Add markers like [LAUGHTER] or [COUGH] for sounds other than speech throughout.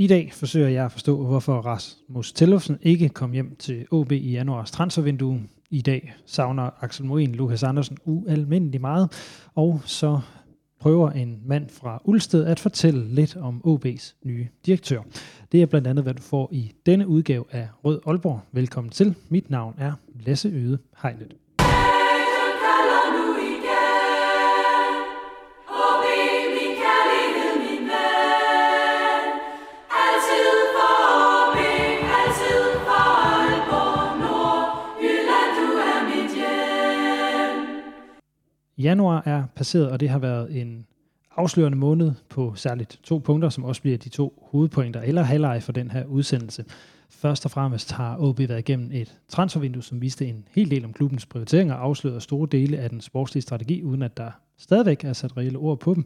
I dag forsøger jeg at forstå, hvorfor Rasmus Tillufsen ikke kom hjem til OB i januars transfervindue. I dag savner Axel Moen Lukas Andersen ualmindelig meget, og så prøver en mand fra Ulsted at fortælle lidt om OB's nye direktør. Det er blandt andet, hvad du får i denne udgave af Rød Aalborg. Velkommen til. Mit navn er Lasse Yde Hejlet. Januar er passeret, og det har været en afslørende måned på særligt to punkter, som også bliver de to hovedpointer eller halvleje for den her udsendelse. Først og fremmest har OB været igennem et transfervindue, som viste en hel del om klubbens prioriteringer og afslørede store dele af den sportslige strategi, uden at der stadigvæk er sat reelle ord på dem.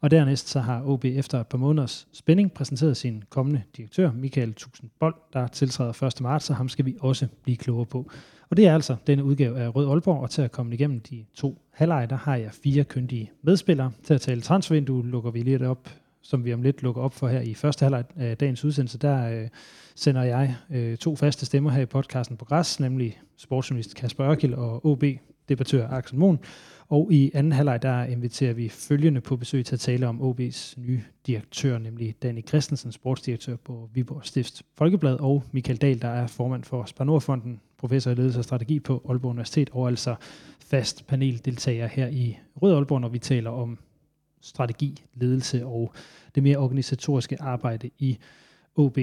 Og dernæst så har OB efter et par måneders spænding præsenteret sin kommende direktør, Michael Tusindbold, der tiltræder 1. marts, så ham skal vi også blive klogere på. Og det er altså denne udgave af Rød Aalborg, og til at komme igennem de to halvleje, der har jeg fire kyndige medspillere. Til at tale transfervindue lukker vi lidt op, som vi om lidt lukker op for her i første halvleg af dagens udsendelse. Der øh, sender jeg øh, to faste stemmer her i podcasten på græs, nemlig sportsjournalist Kasper Ørkild og OB-debattør Axel Mohn. Og i anden halvleg, der inviterer vi følgende på besøg til at tale om OB's nye direktør, nemlig Danny Christensen, sportsdirektør på Viborg Stift Folkeblad, og Michael Dahl, der er formand for Spanordfonden, professor i ledelse og strategi på Aalborg Universitet, og altså fast paneldeltager her i Rød Aalborg, når vi taler om strategi, ledelse og det mere organisatoriske arbejde i OB.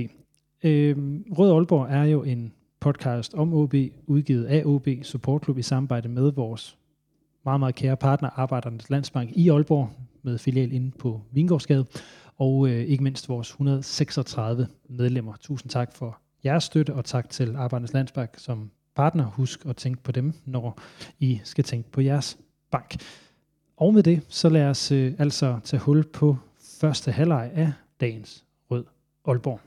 Øh, Rød Aalborg er jo en podcast om OB, udgivet af OB Support Club i samarbejde med vores meget, meget kære partner, Arbejdernes Landsbank i Aalborg, med filial inde på Vingårdsgade, og øh, ikke mindst vores 136 medlemmer. Tusind tak for jeres støtte, og tak til Arbejdernes Landsbank som partner. Husk at tænke på dem, når I skal tænke på jeres bank. Og med det, så lad os øh, altså tage hul på første halvleg af dagens Rød Aalborg.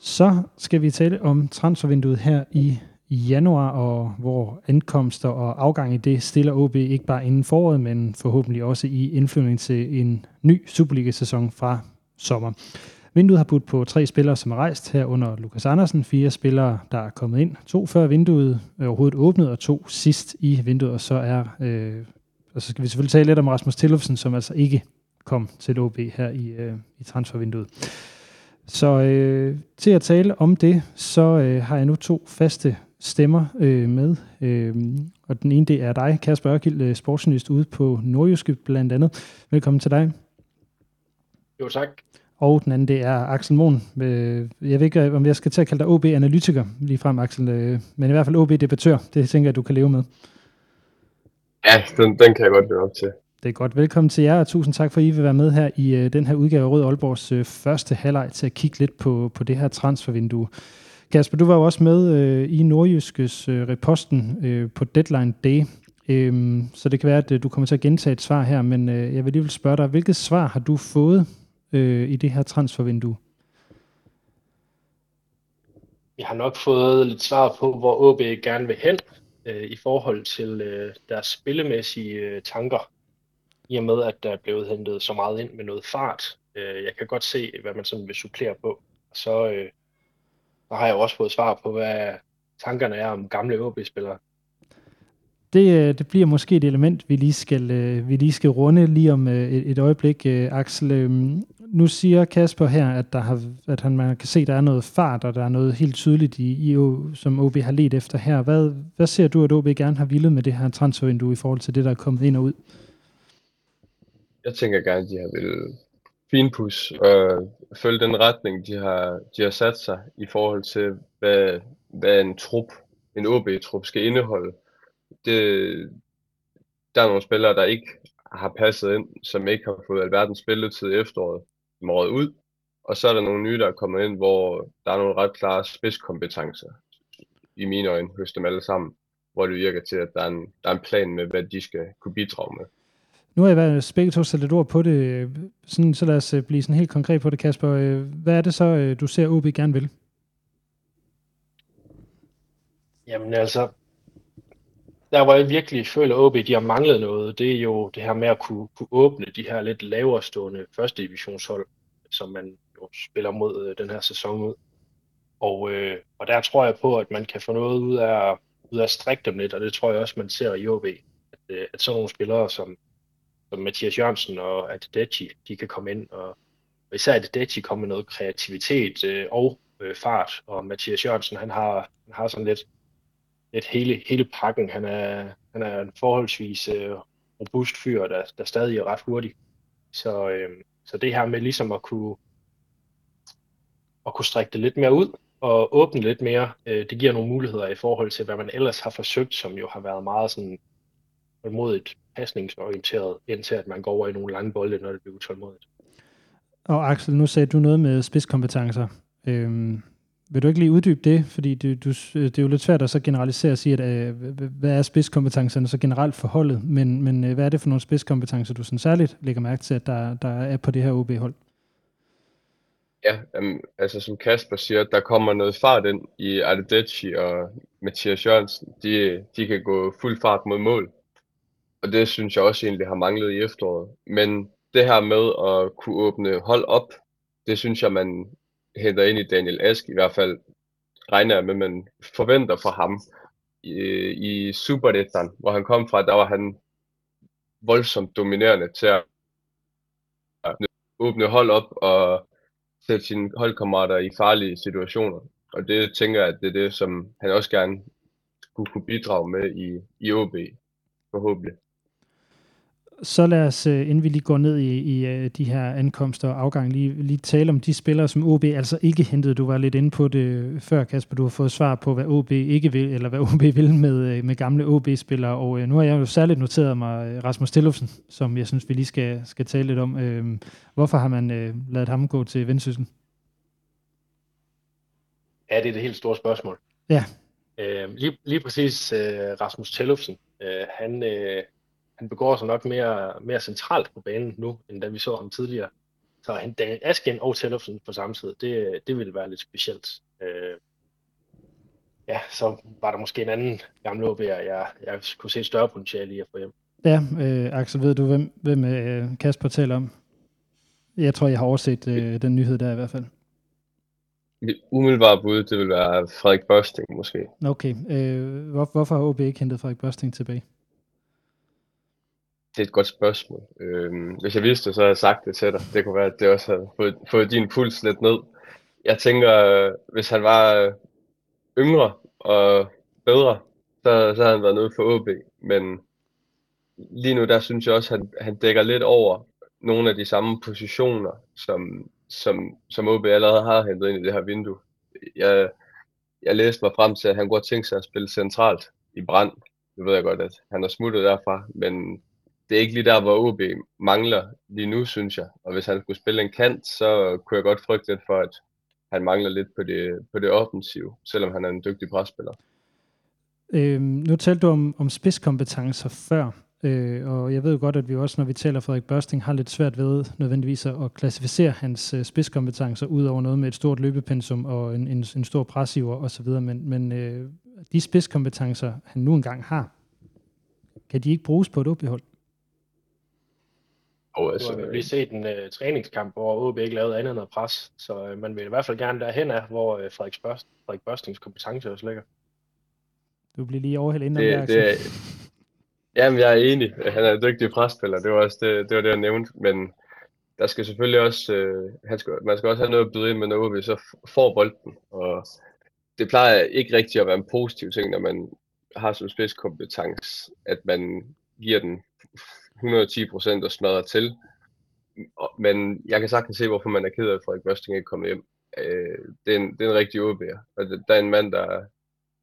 Så skal vi tale om transfervinduet her i januar, og hvor ankomster og afgang i det stiller OB ikke bare inden foråret, men forhåbentlig også i indflyvning til en ny Superliga-sæson fra sommer. Vinduet har budt på tre spillere, som er rejst her under Lukas Andersen. Fire spillere, der er kommet ind. To før vinduet overhovedet åbnet, og to sidst i vinduet. Og så er, øh, og så skal vi selvfølgelig tale lidt om Rasmus Tillufsen, som altså ikke kom til OB her i, øh, i transfervinduet. Så øh, til at tale om det, så øh, har jeg nu to faste stemmer øh, med. Øh, og den ene, det er dig, Kasper Ørkild, øh, sportsjournalist ude på Nordjyske blandt andet. Velkommen til dig. Jo, tak. Og den anden, det er Axel Mohn. Øh, jeg ved ikke, om jeg skal til at kalde dig OB-analytiker lige frem, Axel, øh, men i hvert fald OB-debattør. Det tænker jeg, du kan leve med. Ja, den, den kan jeg godt leve op til. Det er godt. Velkommen til jer, og tusind tak for, at I vil være med her i den her udgave af Rød Aalborgs første halvleg til at kigge lidt på, på det her transfervindue. Kasper, du var jo også med øh, i Nordjyskes øh, reposten øh, på Deadline Day, øhm, så det kan være, at øh, du kommer til at gentage et svar her, men øh, jeg vil lige spørge dig, hvilket svar har du fået øh, i det her transfervindue? Jeg har nok fået lidt svar på, hvor OB gerne vil hen øh, i forhold til øh, deres spillemæssige øh, tanker i og med, at der er blevet hentet så meget ind med noget fart. Øh, jeg kan godt se, hvad man sådan vil supplere på. Så, øh, så har jeg også fået svar på, hvad tankerne er om gamle OB-spillere. Det, øh, det bliver måske et element, vi lige skal, øh, vi lige skal runde lige om øh, et, et øjeblik. Axel, nu siger Kasper her, at, der har, at han, man kan se, at der er noget fart, og der er noget helt tydeligt, i, i, som OB har let efter her. Hvad, hvad ser du, at OB gerne har ville med det her transfervindue i forhold til det, der er kommet ind og ud? jeg tænker gerne, at de har vil finpus og følge den retning, de har, de har sat sig i forhold til, hvad, hvad en trup, en OB-trup skal indeholde. Det, der er nogle spillere, der ikke har passet ind, som ikke har fået alverdens spilletid i efteråret, måret ud. Og så er der nogle nye, der er kommet ind, hvor der er nogle ret klare spidskompetencer, i mine øjne, hos dem alle sammen, hvor det virker til, at der er en, der er en plan med, hvad de skal kunne bidrage med. Nu har jeg været begge to sat lidt ord på det, sådan, så lad os øh, blive sådan helt konkret på det, Kasper. Øh, hvad er det så, øh, du ser OB gerne vil? Jamen altså, der hvor jeg virkelig føler, at OB de har manglet noget, det er jo det her med at kunne, kunne åbne de her lidt lavere stående første divisionshold, som man jo spiller mod øh, den her sæson ud. Og, øh, og der tror jeg på, at man kan få noget ud af, ud af at strække dem lidt, og det tror jeg også, man ser i OB. At, øh, at sådan nogle spillere som, som Mathias Jørgensen og Adedeji, de kan komme ind, og, og især Adedeji kommer med noget kreativitet øh, og øh, fart, og Mathias Jørgensen, han har, han har sådan lidt, lidt hele, hele pakken. Han er, han er en forholdsvis øh, robust fyr, der, der stadig er ret hurtig. Så, øh, så det her med ligesom at kunne, at kunne strække det lidt mere ud, og åbne lidt mere, øh, det giver nogle muligheder i forhold til, hvad man ellers har forsøgt, som jo har været meget sådan modigt pasningsorienteret, indtil at man går over i nogle lange bolde, når det bliver utålmodigt. Og Axel, nu sagde du noget med spidskompetencer. Øhm, vil du ikke lige uddybe det? Fordi det, du, det er jo lidt svært at så generalisere og sige, at øh, hvad er spidskompetencerne så generelt forholdet, men, men øh, hvad er det for nogle spidskompetencer, du sådan særligt lægger mærke til, at der, der er på det her OB-hold? Ja, um, altså som Kasper siger, der kommer noget fart ind i Adedeji og Mathias Jørgensen. De, de kan gå fuld fart mod mål. Og det synes jeg også egentlig har manglet i efteråret. Men det her med at kunne åbne hold op, det synes jeg, man henter ind i Daniel Ask, i hvert fald regner jeg med, man forventer fra ham. I, i Superettan, hvor han kom fra, der var han voldsomt dominerende til at åbne hold op og sætte sine holdkammerater i farlige situationer. Og det tænker jeg, at det er det, som han også gerne skulle kunne bidrage med i, i OB, forhåbentlig. Så lad os, øh, inden vi lige går ned i, i øh, de her ankomster og afgang, lige, lige tale om de spillere, som OB altså ikke hentede. Du var lidt inde på det før, Kasper. Du har fået svar på, hvad OB ikke vil, eller hvad OB vil med, øh, med gamle OB-spillere. Og nu har jeg jo særligt noteret mig Rasmus Tillufsen, som jeg synes, vi lige skal, skal tale lidt om. Hvorfor har man ladet ham gå til Vendsyssel? Ja, det er det helt store spørgsmål. Ja. Øh, lige, lige præcis øh, Rasmus Tellufsen, øh, han, øh, han begår sig nok mere, mere centralt på banen nu, end da vi så ham tidligere. Så han, Daniel Asken og Tellufsen på samme tid, det, det ville være lidt specielt. Øh, ja, så var der måske en anden gammel OB'er, jeg, jeg kunne se et større potentiale i at få hjem. Ja, øh, Axel, ved du, hvem, hvem øh, Kasper taler om? Jeg tror, jeg har overset øh, den nyhed der i hvert fald. Mit umiddelbare bud, det vil være Frederik Børsting måske. Okay. Øh, hvor, hvorfor har OB ikke hentet Frederik Børsting tilbage? Det er et godt spørgsmål. Øh, hvis jeg vidste det, så havde jeg sagt det til dig. Det kunne være, at det også havde fået, fået din puls lidt ned. Jeg tænker, hvis han var øh, yngre og bedre, så, så havde han været nødt for OB. Men lige nu, der synes jeg også, at han, han dækker lidt over nogle af de samme positioner, som, som, som OB allerede har hentet ind i det her vindue. Jeg, jeg læste mig frem til, at han godt tænkte sig at spille centralt i brand. Nu ved jeg godt, at han er smuttet derfra, men det er ikke lige der, hvor OB mangler lige nu, synes jeg. Og hvis han skulle spille en kant, så kunne jeg godt frygte lidt for, at han mangler lidt på det, på det offensive, selvom han er en dygtig presspiller. Øhm, nu talte du om, om spidskompetencer før. Øh, og jeg ved godt, at vi også, når vi taler Frederik Børsting, har lidt svært ved nødvendigvis at klassificere hans øh, spidskompetencer ud over noget med et stort løbepensum og en, en, en stor pressiver osv., men, men øh, de spidskompetencer, han nu engang har, kan de ikke bruges på et OB-hold? Oh, altså, du har lige set en uh, træningskamp, hvor OB ikke lavede andet end at pres, så uh, man vil i hvert fald gerne derhen af, hvor uh, Frederik, Børst, Frederik Børstings kompetence også ligger. Du bliver lige overhældet inden det, det, Jamen, jeg er enig. Han er en dygtig presspiller. Det var også det, det, var det jeg nævnte. Men der skal selvfølgelig også, øh, han skal, man skal også have noget at byde ind med, når vi så får bolden. Og det plejer ikke rigtig at være en positiv ting, når man har som spidskompetence, at man giver den 110% og smadrer til. Men jeg kan sagtens se, hvorfor man er ked af, at Frederik Børsting ikke kommer hjem. Øh, det, er en, det er en rigtig OB'er. Og der er en mand, der,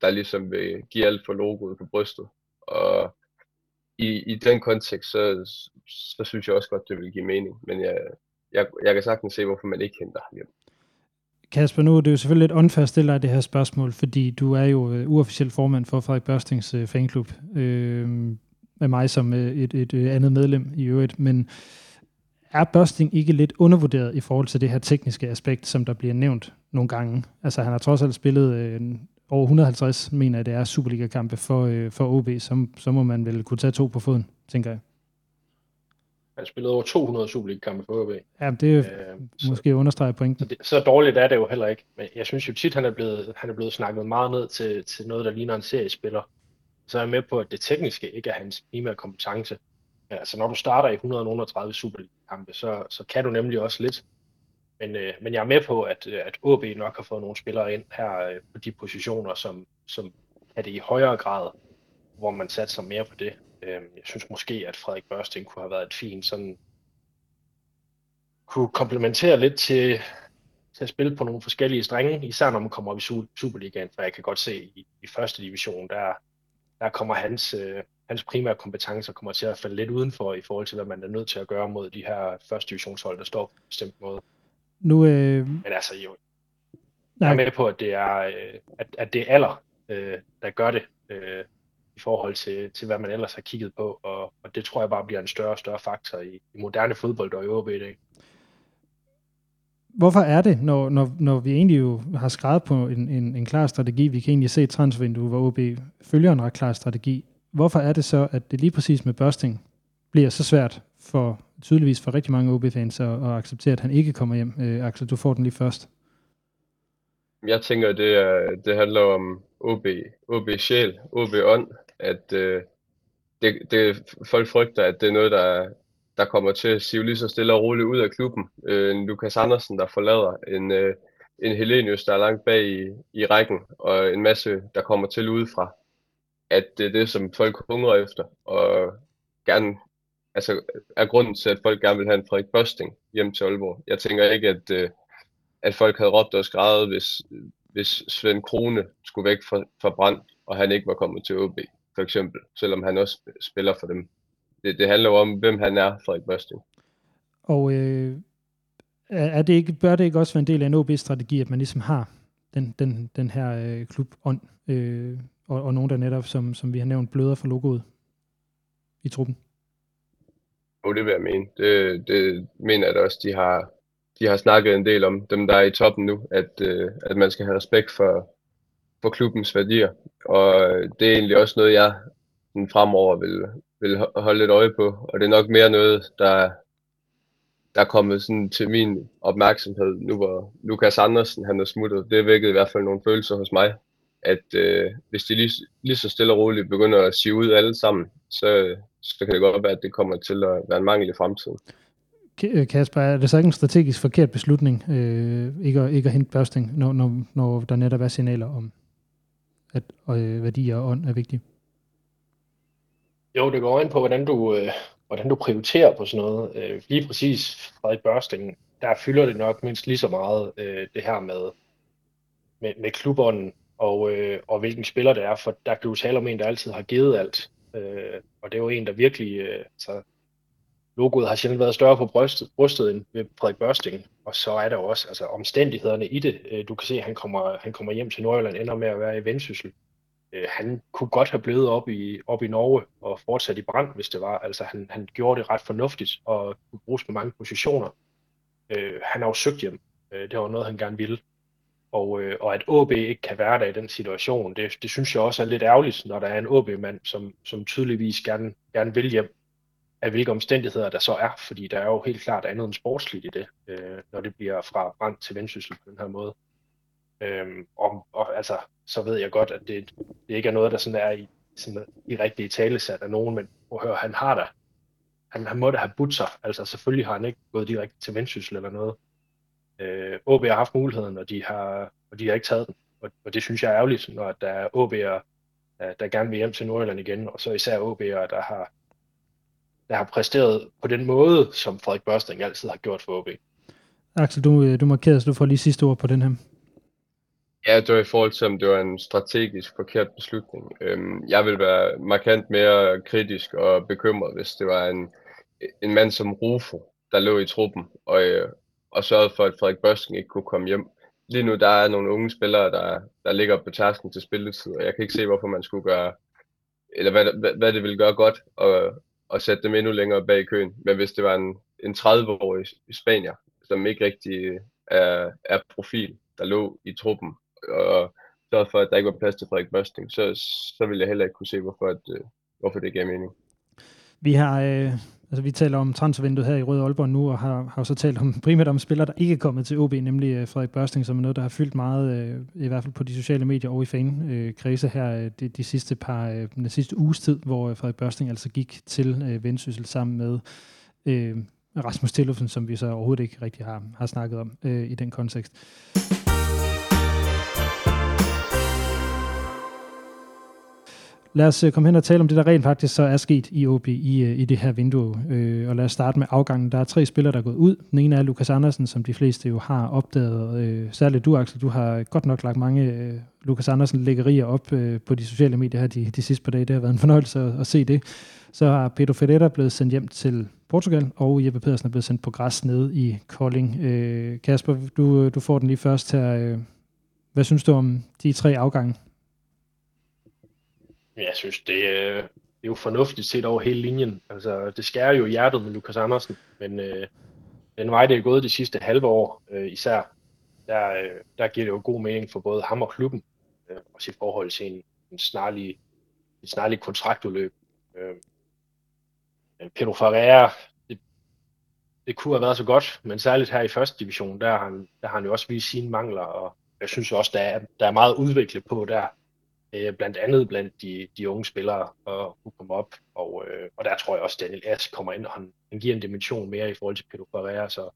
der ligesom vil give alt for logoet på brystet. Og i, i den kontekst, så, så synes jeg også godt, det vil give mening. Men jeg, jeg, jeg kan sagtens se, hvorfor man ikke henter ham hjem. Kasper, nu er det jo selvfølgelig lidt unfair at stille dig det her spørgsmål, fordi du er jo øh, uofficiel formand for Frederik Børstings uh, øh, fanklub, øh, med mig som uh, et, et uh, andet medlem i øvrigt, men er Børsting ikke lidt undervurderet i forhold til det her tekniske aspekt, som der bliver nævnt nogle gange? Altså han har trods alt spillet uh, over 150, mener jeg, det er Superliga-kampe for, øh, for OB, så, så må man vel kunne tage to på foden, tænker jeg. Han spillede over 200 Superliga-kampe for OB. Ja, det er øh, måske understreger pointen. Så, det, så dårligt er det jo heller ikke. Men jeg synes jo tit, han er blevet, han er blevet snakket meget ned til, til noget, der ligner en seriespiller. Så er jeg med på, at det tekniske ikke er hans primære kompetence. Altså når du starter i 130 Superliga-kampe, så, så kan du nemlig også lidt. Men, øh, men jeg er med på, at, øh, at OB nok har fået nogle spillere ind her øh, på de positioner, som, som er det i højere grad, hvor man satser mere på det. Øh, jeg synes måske, at Frederik Børsting kunne have været et fint sådan kunne komplementere lidt til, til at spille på nogle forskellige strenge, især når man kommer op i Superligaen, for jeg kan godt se i, i første division, der, der kommer hans, øh, hans primære kompetencer kommer til at falde lidt udenfor i forhold til, hvad man er nødt til at gøre mod de her første divisionshold, der står på en bestemt måde. Nu, øh... Men altså jo, jeg er med på, at det er, øh, at, at det er alder, øh, der gør det, øh, i forhold til, til, hvad man ellers har kigget på, og, og det tror jeg bare bliver en større og større faktor i, i moderne fodbold og i OB i dag. Hvorfor er det, når, når, når vi egentlig jo har skrevet på en, en, en klar strategi, vi kan egentlig se et transfervindue, hvor OB følger en ret klar strategi, hvorfor er det så, at det lige præcis med Børsting bliver så svært for tydeligvis for rigtig mange OB-fans at, at acceptere, at han ikke kommer hjem? Øh, Axel, du får den lige først. Jeg tænker, det, er, det handler om OB, OB sjæl, OB ånd, at øh, det, det, folk frygter, at det er noget, der, der kommer til at sive lige så stille og roligt ud af klubben. Øh, en Lukas Andersen, der forlader, en, øh, en Helenius, der er langt bag i, i rækken, og en masse, der kommer til udefra. At det er det, som folk hungrer efter, og gerne, altså er grunden til, at folk gerne vil have en Frederik Børsting hjem til Aalborg. Jeg tænker ikke, at, øh, at folk havde råbt og skrevet, hvis, hvis Svend Krone skulle væk fra, fra Brand, og han ikke var kommet til OB, for eksempel, selvom han også spiller for dem. Det, det handler jo om, hvem han er, Frederik Børsting. Og øh, er det ikke, bør det ikke også være en del af en OB-strategi, at man ligesom har den, den, den her øh, klub-ånd, øh, og, og nogen, der netop, som, som vi har nævnt, bløder for logoet i truppen? Jo, det vil jeg mene. Det, det mener jeg da også, de har, de har snakket en del om, dem der er i toppen nu, at, øh, at man skal have respekt for, for klubbens værdier. Og det er egentlig også noget, jeg den fremover vil, vil holde lidt øje på. Og det er nok mere noget, der, der er kommet sådan til min opmærksomhed, nu hvor Lukas Andersen han er smuttet. Det vækkede i hvert fald nogle følelser hos mig, at øh, hvis de lige, lige så stille og roligt begynder at sige ud alle sammen, så, så kan det godt være, at det kommer til at være en mangel i fremtiden. Øh, Kasper, er det så ikke en strategisk forkert beslutning, øh, ikke, at, ikke at hente børsting, når, når, når der netop er signaler om, at øh, værdier og ånd er vigtige? Jo, det går ind på, hvordan du, øh, hvordan du prioriterer på sådan noget. Øh, lige præcis Frederik Børsting, der fylder det nok mindst lige så meget øh, det her med, med, med klubånden og, øh, og hvilken spiller det er, for der kan du tale om en, der altid har givet alt. Øh, og det er jo en, der virkelig, øh, så logoet har sjældent været større på brystet, brystet end ved Frederik Børsting, og så er der også altså, omstændighederne i det. Øh, du kan se, at han kommer, han kommer hjem til Nordjylland, ender med at være i Vendsyssel. Øh, han kunne godt have blevet op i, op i Norge og fortsat i brand, hvis det var. Altså, han, han gjorde det ret fornuftigt og kunne bruges på mange positioner. Øh, han har jo søgt hjem. Øh, det var noget, han gerne ville. Og, øh, og at AB ikke kan være der i den situation, det, det synes jeg også er lidt ærgerligt, når der er en AB-mand, som, som tydeligvis gerne, gerne vil hjem af hvilke omstændigheder der så er, fordi der er jo helt klart andet end sportsligt i det, øh, når det bliver fra brand til vendsyssel på den her måde. Øhm, og, og altså, så ved jeg godt, at det, det ikke er noget, der sådan er i, sådan i rigtige talesat af nogen, men prøv at høre, han har da, han, han må da have budt sig, altså selvfølgelig har han ikke gået direkte til vendsyssel eller noget. Øh, OB har haft muligheden, og de har, og de har ikke taget den, og, og det synes jeg er ærgerligt, når der er OB'er, der, der gerne vil hjem til Nordjylland igen, og så især OB'er, der har der har præsteret på den måde, som Frederik Børsting altid har gjort for OB. Axel, du, øh, du markerer, så du får lige sidste ord på den her. Ja, det var i forhold til, om det var en strategisk forkert beslutning. Øhm, jeg ville være markant mere kritisk og bekymret, hvis det var en, en mand som Rufo, der lå i truppen og, øh, og sørgede for, at Frederik Børsting ikke kunne komme hjem. Lige nu der er nogle unge spillere, der, der ligger på tasken til spilletid, og jeg kan ikke se, hvorfor man skulle gøre, eller hvad, hvad, hvad det vil gøre godt at, at sætte dem endnu længere bag køen. Men hvis det var en, en 30-årig spanier, som ikke rigtig øh, er, er profil, der lå i truppen, og sørget for, at der ikke var plads til Frederik Børsting, så, så ville jeg heller ikke kunne se, hvorfor, at, øh, hvorfor det gav mening. Vi har, øh, altså vi taler om transfervinduet her i Røde Aalborg nu, og har, har så talt om, primært om spillere, der ikke er kommet til OB, nemlig øh, Frederik Børsting, som er noget, der har fyldt meget, øh, i hvert fald på de sociale medier og i fankredse øh, her øh, de, de, sidste par, øh, den sidste uges tid, hvor øh, Frederik Børsting altså gik til øh, Vendsyssel sammen med øh, Rasmus Tillufsen, som vi så overhovedet ikke rigtig har, har snakket om øh, i den kontekst. Lad os øh, komme hen og tale om det, der rent faktisk så er sket i OB i, øh, i det her vindue. Øh, og lad os starte med afgangen. Der er tre spillere, der er gået ud. Den ene er Lukas Andersen, som de fleste jo har opdaget. Øh, særligt du, Axel. Du har godt nok lagt mange øh, Lukas Andersen læggerier op øh, på de sociale medier her de, de sidste par dage. Det har været en fornøjelse at, at se det. Så har Pedro Ferreira blevet sendt hjem til Portugal, og Jeppe Pedersen er blevet sendt på græs nede i Kolding. Øh, Kasper, du, øh, du får den lige først her. Hvad synes du om de tre afgange? Jeg synes, det, er, det er jo fornuftigt set over hele linjen. Altså, det skærer jo hjertet med Lukas Andersen, men øh, den vej, det er gået de sidste halve år øh, især, der, øh, der giver det jo god mening for både ham og klubben, øh, også i forhold til en, en snarlig, en snarlig kontraktudløb. Øh, Pedro Ferreira, det, det kunne have været så godt, men særligt her i første division, der har han, der har han jo også vist sine mangler, og jeg synes også, der er, der er meget udviklet på der, øh, blandt andet blandt de, de unge spillere, og kunne komme op, og, øh, og der tror jeg også, Daniel Ask kommer ind, og han, han giver en dimension mere i forhold til Pedro Ferreira, så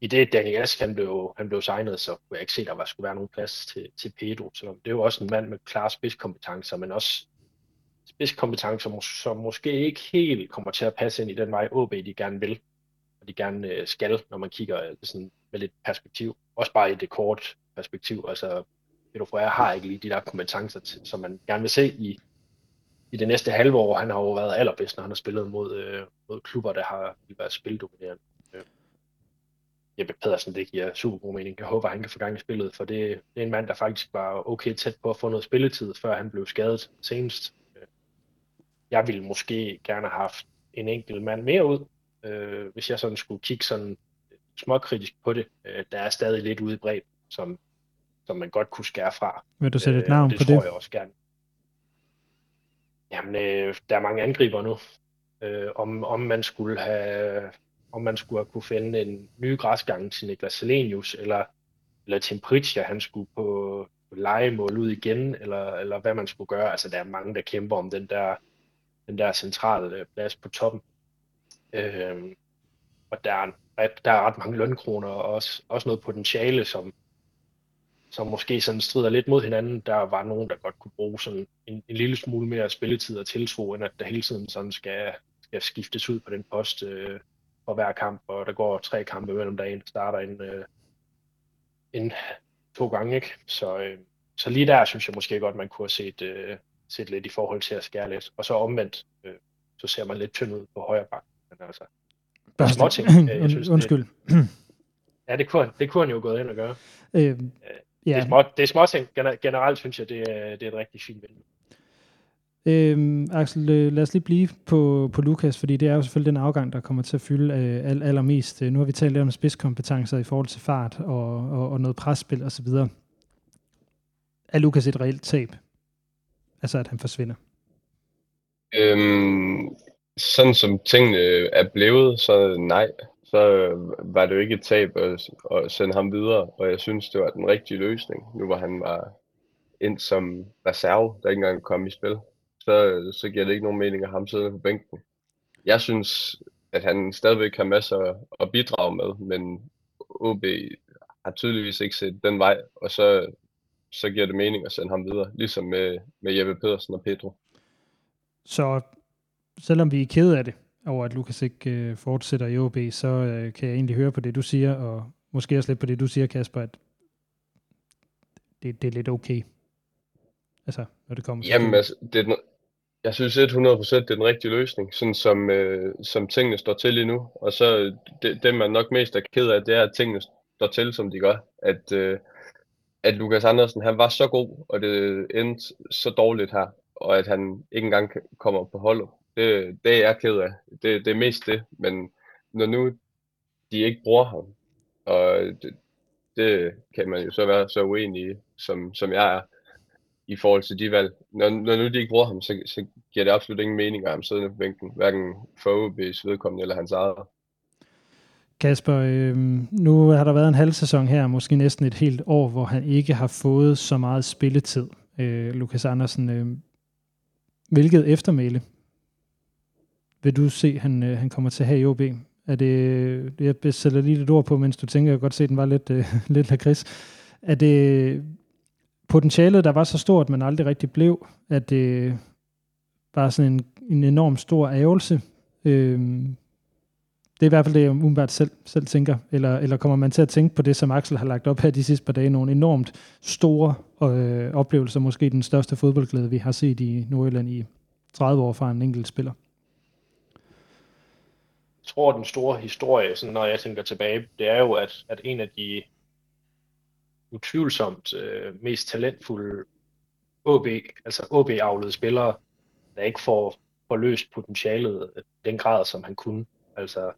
i det Daniel Ask, han blev, han blev signet, så kunne jeg ikke se, at der var, skulle være nogen plads til, til Pedro, så det er jo også en mand med klare spidskompetencer, men også spidskompetencer, som måske ikke helt kommer til at passe ind i den vej, OB de gerne vil, og de gerne øh, skal, når man kigger øh, sådan med lidt perspektiv. Også bare i det kort perspektiv. Altså, Pedro Freire har ikke lige de der kompetencer, til, som man gerne vil se i, i det næste halve år. Han har jo været allerbedst, når han har spillet mod, øh, mod klubber, der har været spildominerende. Øh. Jeppe Pedersen, det giver super god mening. Jeg håber, han kan få gang i spillet, for det, det er en mand, der faktisk var okay tæt på at få noget spilletid, før han blev skadet senest. Øh, jeg ville måske gerne have haft en enkelt mand mere ud, øh, hvis jeg sådan skulle kigge sådan småkritisk på det. Øh, der er stadig lidt ude i bredt, som, som man godt kunne skære fra. Vil du sætte et navn øh, på det? Det tror jeg også gerne. Jamen, øh, der er mange angriber nu. Øh, om, om man skulle have om man skulle have kunne finde en ny græsgang til Niklas Selenius, eller, eller Tim Pritja, han skulle på, legemål ud igen, eller, eller hvad man skulle gøre. Altså, der er mange, der kæmper om den der den der centrale øh, plads på toppen. Øh, og der er, der er ret mange lønkroner, og også, også noget potentiale, som, som måske sådan strider lidt mod hinanden. Der var nogen, der godt kunne bruge sådan en, en lille smule mere spilletid og tiltro, end at der hele tiden sådan skal, skal skiftes ud på den post øh, for hver kamp, og der går tre kampe mellem dagen, starter en, øh, en to gange, ikke? Så, øh, så lige der synes jeg måske godt, man kunne have set, øh, set lidt i forhold til at skære lidt. Og så omvendt, øh, så ser man lidt tynd ud på højre bak. Men altså, Bare små ting. Øh, jeg synes, Undskyld. Det, ja, det kunne, det kunne han jo gået ind og gøre. Øh, ja. det, er små, det er små ting. Generelt synes jeg, det er, det er et rigtig fint vindue. Øhm, Axel, øh, lad os lige blive på, på Lukas, fordi det er jo selvfølgelig den afgang, der kommer til at fylde øh, all, allermest. Nu har vi talt lidt om spidskompetencer i forhold til fart og, og, og noget presspil osv. Er Lukas et reelt tab? Altså, at han forsvinder? Øhm, sådan som tingene er blevet, så nej. Så øh, var det jo ikke et tab at, at sende ham videre, og jeg synes, det var den rigtige løsning, nu hvor han var ind som reserve, der ikke engang kom i spil. Så, så giver det ikke nogen mening at ham sidde på bænken. Jeg synes, at han stadigvæk har masser at bidrage med, men OB har tydeligvis ikke set den vej, og så så giver det mening at sende ham videre, ligesom med, med Jeppe Pedersen og Pedro. Så selvom vi er kede af det, over at Lukas ikke øh, fortsætter i OB, så øh, kan jeg egentlig høre på det, du siger, og måske også lidt på det, du siger, Kasper, at det, det er lidt okay. Altså, når det kommer til Jamen, altså, det er den, jeg synes 100% det er den rigtige løsning, sådan som, øh, som tingene står til lige nu. Og så det, det, man nok mest er ked af, det er, at tingene står til, som de gør. At, øh, at Lukas Andersen han var så god, og det endte så dårligt her, og at han ikke engang kommer på holdet. Det, det er jeg ked af. Det, det er mest det. Men når nu de ikke bruger ham, og det, det kan man jo så være så uenig i, som, som jeg er, i forhold til de valg. Når, når nu de ikke bruger ham, så, så giver det absolut ingen mening at ham siddende på bænken, hverken for OB's vedkommende eller hans eget. Kasper, øh, nu har der været en halv sæson her, måske næsten et helt år, hvor han ikke har fået så meget spilletid. Øh, Lukas Andersen, øh, hvilket eftermæle vil du se, han, øh, han kommer til at have i OB? Er det, jeg sætter lige lidt ord på, mens du tænker, jeg godt se, at den var lidt, øh, [LAUGHS] lidt lakrids. Er det potentialet, der var så stort, man aldrig rigtig blev, at det var sådan en, en enorm stor ævelse? Øh, det er i hvert fald det, jeg umiddelbart selv, selv tænker. Eller, eller kommer man til at tænke på det, som Axel har lagt op her de sidste par dage, nogle enormt store øh, oplevelser, måske den største fodboldglæde, vi har set i Nordjylland i 30 år fra en enkelt spiller? Tror, den store historie, sådan, når jeg tænker tilbage, det er jo, at, at en af de utvivlsomt øh, mest talentfulde OB, altså OB-avlede spillere, der ikke får, får løst potentialet den grad, som han kunne. Altså,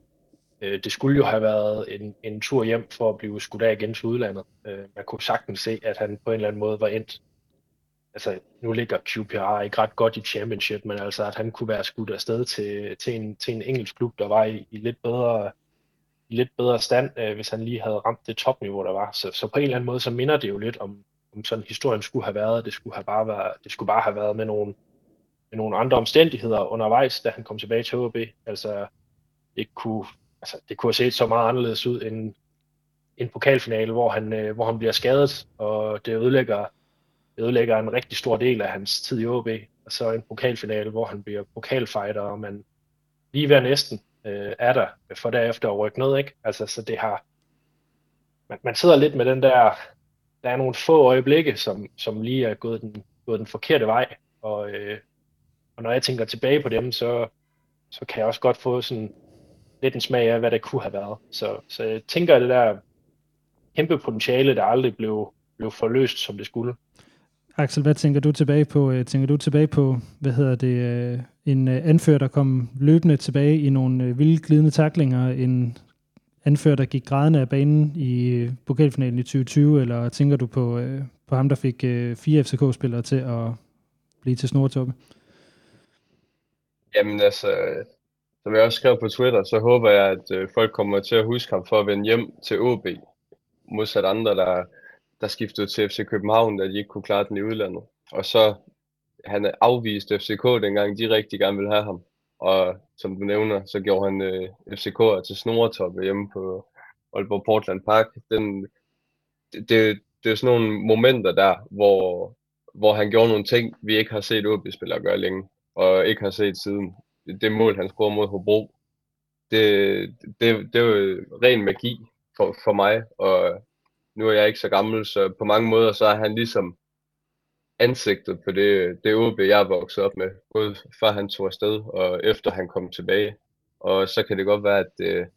øh, det skulle jo have været en, en tur hjem for at blive skudt af igen til udlandet. Øh, man kunne sagtens se, at han på en eller anden måde var endt. Altså, nu ligger QPR ikke ret godt i championship, men altså, at han kunne være skudt afsted til, til, en, til en engelsk klub, der var i, i lidt bedre i lidt bedre stand, øh, hvis han lige havde ramt det topniveau, der var. Så, så på en eller anden måde, så minder det jo lidt om, om sådan historien skulle have været. Det skulle, have bare været, det skulle bare have været med nogle, med nogle andre omstændigheder undervejs, da han kom tilbage til HB. Altså, det kunne, altså, det kunne have set så meget anderledes ud end en pokalfinale, hvor han, øh, hvor han bliver skadet, og det ødelægger, ødelægger en rigtig stor del af hans tid i OB, Og så en pokalfinale, hvor han bliver pokalfighter, og man lige ved næsten øh, er der, for derefter at rykke ned, ikke? Altså, så det har, man, man sidder lidt med den der, der er nogle få øjeblikke, som, som lige er gået den, gået den forkerte vej, og, øh, og når jeg tænker tilbage på dem, så, så kan jeg også godt få sådan lidt en smag af, hvad det kunne have været. Så, så jeg tænker, at det der kæmpe potentiale, der aldrig blev, blev forløst, som det skulle. Axel, hvad tænker du tilbage på? Øh, tænker du tilbage på, hvad hedder det, øh, en øh, anfører, der kom løbende tilbage i nogle vilde glidende taklinger, en anfører, der gik grædende af banen i pokalfinalen i 2020, eller tænker du på, på ham, der fik fire FCK-spillere til at blive til snortoppe? Jamen altså, som jeg også skrev på Twitter, så håber jeg, at folk kommer til at huske ham for at vende hjem til OB, modsat andre, der der skiftede til FC København, da de ikke kunne klare den i udlandet. Og så han afviste FCK dengang, de rigtig gerne ville have ham. Og som du nævner, så gjorde han øh, FCK til snoretoppe hjemme på Aalborg Portland Park. Den, det, det, det er sådan nogle momenter der, hvor, hvor han gjorde nogle ting, vi ikke har set OB-spillere gøre længe, og ikke har set siden. Det, det mål, han scorede mod Hobro, det, det, det var ren magi for, for mig, og nu er jeg ikke så gammel, så på mange måder så er han ligesom ansigtet på det, det OB, jeg er vokset op med, både før han tog afsted og efter han kom tilbage. Og så kan det godt være, at det,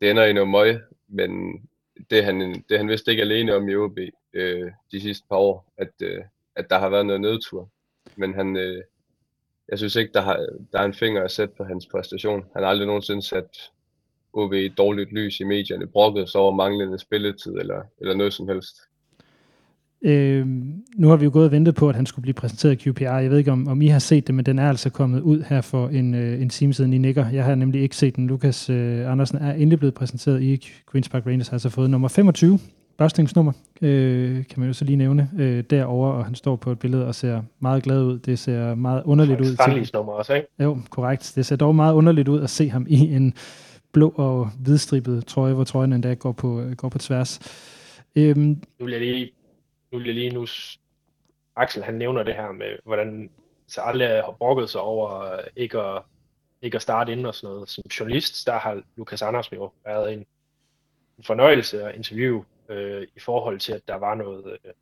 det ender i noget møg, men det er han, det han vidste ikke alene om i OB øh, de sidste par år, at, øh, at der har været noget nedtur. Men han, øh, jeg synes ikke, der, har, der er en finger at sætte på hans præstation. Han har aldrig nogensinde sat OB i dårligt lys i medierne, brokket sig over manglende spilletid eller, eller noget som helst. Øh, nu har vi jo gået og ventet på, at han skulle blive præsenteret i QPR. Jeg ved ikke, om, om I har set det, men den er altså kommet ud her for en, øh, en time siden, I nikker. Jeg har nemlig ikke set den. Lukas øh, Andersen er endelig blevet præsenteret i Queen's Park Rangers, har altså fået nummer 25, børstingsnummer, øh, kan man jo så lige nævne, øh, derover og han står på et billede og ser meget glad ud. Det ser meget underligt ud. nummer også, ikke? Jo, korrekt. Det ser dog meget underligt ud at se ham i en blå og hvidstribet trøje, hvor trøjen endda går på, øh, går på tværs. Øhm, nu vil jeg lige, nu vil jeg lige nu, Axel han nævner det her med, hvordan så alle har brokket sig over øh, ikke at, ikke at starte ind og sådan noget. Som journalist, der har Lukas Andersen jo været en, en fornøjelse at interviewe øh, i forhold til, at der var noget, øh,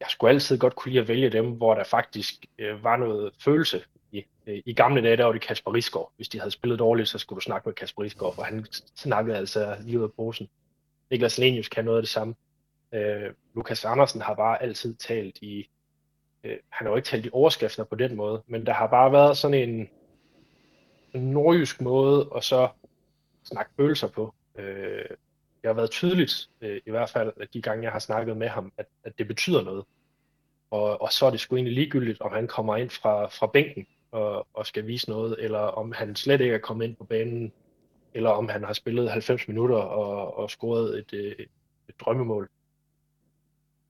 jeg skulle altid godt kunne lide at vælge dem, hvor der faktisk øh, var noget følelse Øh, i, gamle dage, der var det Kasper Risgaard. Hvis de havde spillet dårligt, så skulle du snakke med Kasper Risgaard, for han snakkede altså lige ud af posen. Niklas Lenius kan noget af det samme. Øh, Lukas Andersen har bare altid talt i, øh, han har jo ikke talt i overskrifter på den måde, men der har bare været sådan en, en nordjysk måde at så snakke følelser på. Øh, det har været tydeligt, øh, i hvert fald at de gange, jeg har snakket med ham, at, at det betyder noget. Og, og så er det sgu egentlig ligegyldigt, om han kommer ind fra, fra bænken og, og skal vise noget, eller om han slet ikke er kommet ind på banen, eller om han har spillet 90 minutter og, og scoret et, øh, et, et drømmemål.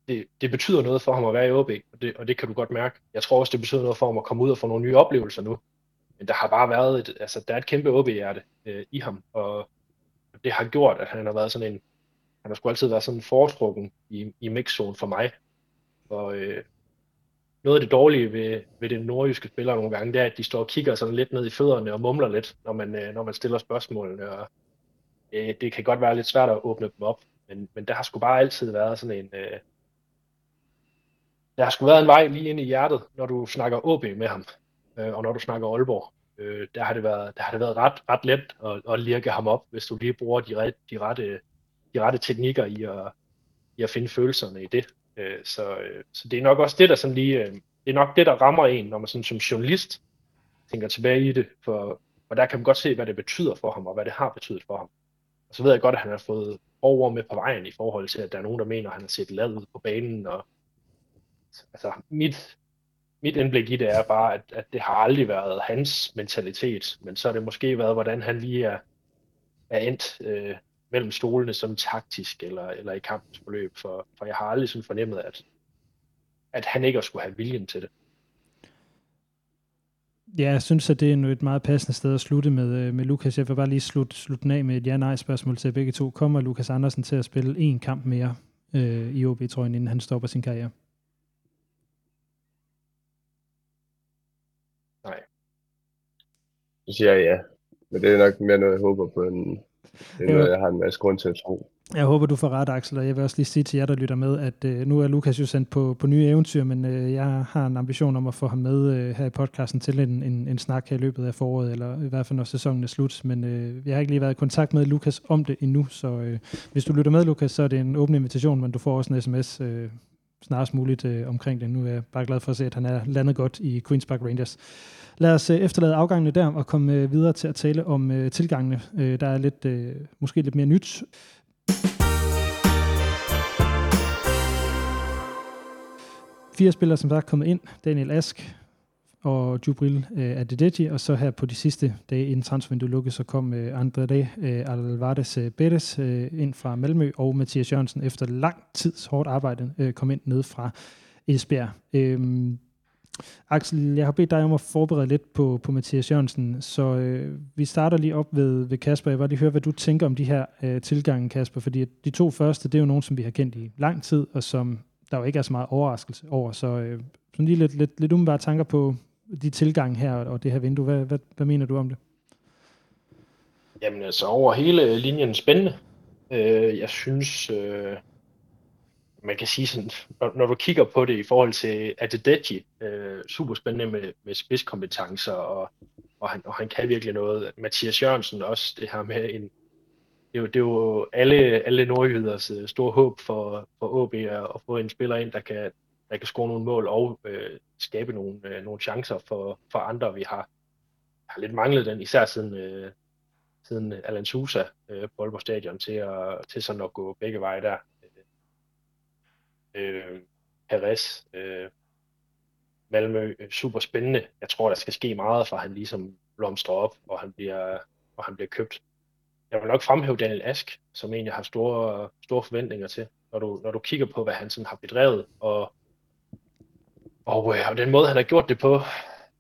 Det, det betyder noget for ham at være i OB, og det, og det kan du godt mærke. Jeg tror også, det betyder noget for ham at komme ud og få nogle nye oplevelser nu. Men der har bare været et, altså, der er et kæmpe OB-hjerte øh, i ham, og det har gjort, at han har været sådan en, han har sgu altid været sådan en foretrukken i, i mixzone for mig. Og øh, noget af det dårlige ved, ved den nordjyske spiller nogle gange, det er, at de står og kigger sådan lidt ned i fødderne og mumler lidt, når man, øh, når man stiller spørgsmålene. Og, øh, det kan godt være lidt svært at åbne dem op, men, men der har sgu bare altid været sådan en... Øh, der har sgu været en vej lige ind i hjertet, når du snakker OB med ham, øh, og når du snakker Aalborg. Øh, der har det været, der har det været ret, ret let at, at lirke ham op, hvis du lige bruger de, ret, de, rette, de rette teknikker i at, i at finde følelserne i det. Øh, så, øh, så det er nok også det, der sådan lige, øh, det er nok det, der rammer en, når man sådan som journalist tænker tilbage i det, for, og der kan man godt se, hvad det betyder for ham, og hvad det har betydet for ham. Og så ved jeg godt, at han har fået over med på vejen i forhold til, at der er nogen, der mener, at han har set lad ud på banen, og altså mit, mit indblik i det er bare, at, at det har aldrig været hans mentalitet, men så har det måske været, hvordan han lige er, er endt øh, mellem stolene som taktisk eller, eller i kampens forløb, for, for jeg har aldrig sådan fornemmet, at, at han ikke skulle have viljen til det. Ja, jeg synes, at det er et meget passende sted at slutte med, øh, med Lukas. Jeg vil bare lige slutte, slutte af med et ja-nej-spørgsmål til begge to. Kommer Lukas Andersen til at spille en kamp mere øh, i OB-trøjen, inden han stopper sin karriere? Nej. Så siger jeg ja. Men det er nok mere noget, jeg håber på, end det er noget, jeg har en masse grund til at tro. Jeg håber, du får ret, Axel, og jeg vil også lige sige til jer, der lytter med, at øh, nu er Lukas jo sendt på, på nye eventyr, men øh, jeg har en ambition om at få ham med øh, her i podcasten til en, en, en snak her i løbet af foråret, eller i hvert fald når sæsonen er slut, men øh, jeg har ikke lige været i kontakt med Lukas om det endnu, så øh, hvis du lytter med, Lukas, så er det en åben invitation, men du får også en sms øh, snarest muligt øh, omkring det. Nu er jeg bare glad for at se, at han er landet godt i Queen's Park Rangers. Lad os øh, efterlade afgangene der og komme øh, videre til at tale om øh, tilgangene. Øh, der er lidt, øh, måske lidt mere nyt. Fire spillere, som sagt, kommet ind. Daniel Ask og Jubril øh, Adedeji, og så her på de sidste dage inden transfervinduet lukkede, så kom øh, André øh, Alvarez øh, Beres øh, ind fra Malmø, og Mathias Jørgensen efter lang tids hårdt arbejde øh, kom ind ned fra Esbjerg. Øh, Axel, jeg har bedt dig om at forberede lidt på, på Mathias Jørgensen, så øh, vi starter lige op ved, ved Kasper. Jeg vil lige høre, hvad du tænker om de her øh, tilgange, Kasper, fordi de to første, det er jo nogen, som vi har kendt i lang tid, og som der jo ikke er så meget overraskelse over, så øh, sådan lige lidt, lidt, lidt umiddelbare tanker på de tilgang her og det her vindue. Hvad, hvad, hvad mener du om det? Jamen altså over hele linjen spændende. Øh, jeg synes, øh, man kan sige sådan, når, når du kigger på det i forhold til Adedeji, øh, super spændende med, med spidskompetencer, og, og, han, og han kan virkelig noget. Mathias Jørgensen også, det her med en, det er jo, det er jo alle, alle nordjyders øh, store håb for, for OB at, at få en spiller ind, der kan, der kan score nogle mål og øh, skabe nogle, øh, nogle chancer for, for andre. Vi har, har lidt manglet den, især siden, øh, siden Alan Sousa øh, på Aalborg Stadion, til, at, til sådan at gå begge veje der øh, øh Perez, øh, Malmø, øh, super spændende. Jeg tror, der skal ske meget, for han ligesom blomstrer op, og han bliver, og han bliver købt. Jeg vil nok fremhæve Daniel Ask, som jeg har store, store forventninger til, når du, når du kigger på, hvad han sådan har bedrevet, og, og, øh, den måde, han har gjort det på.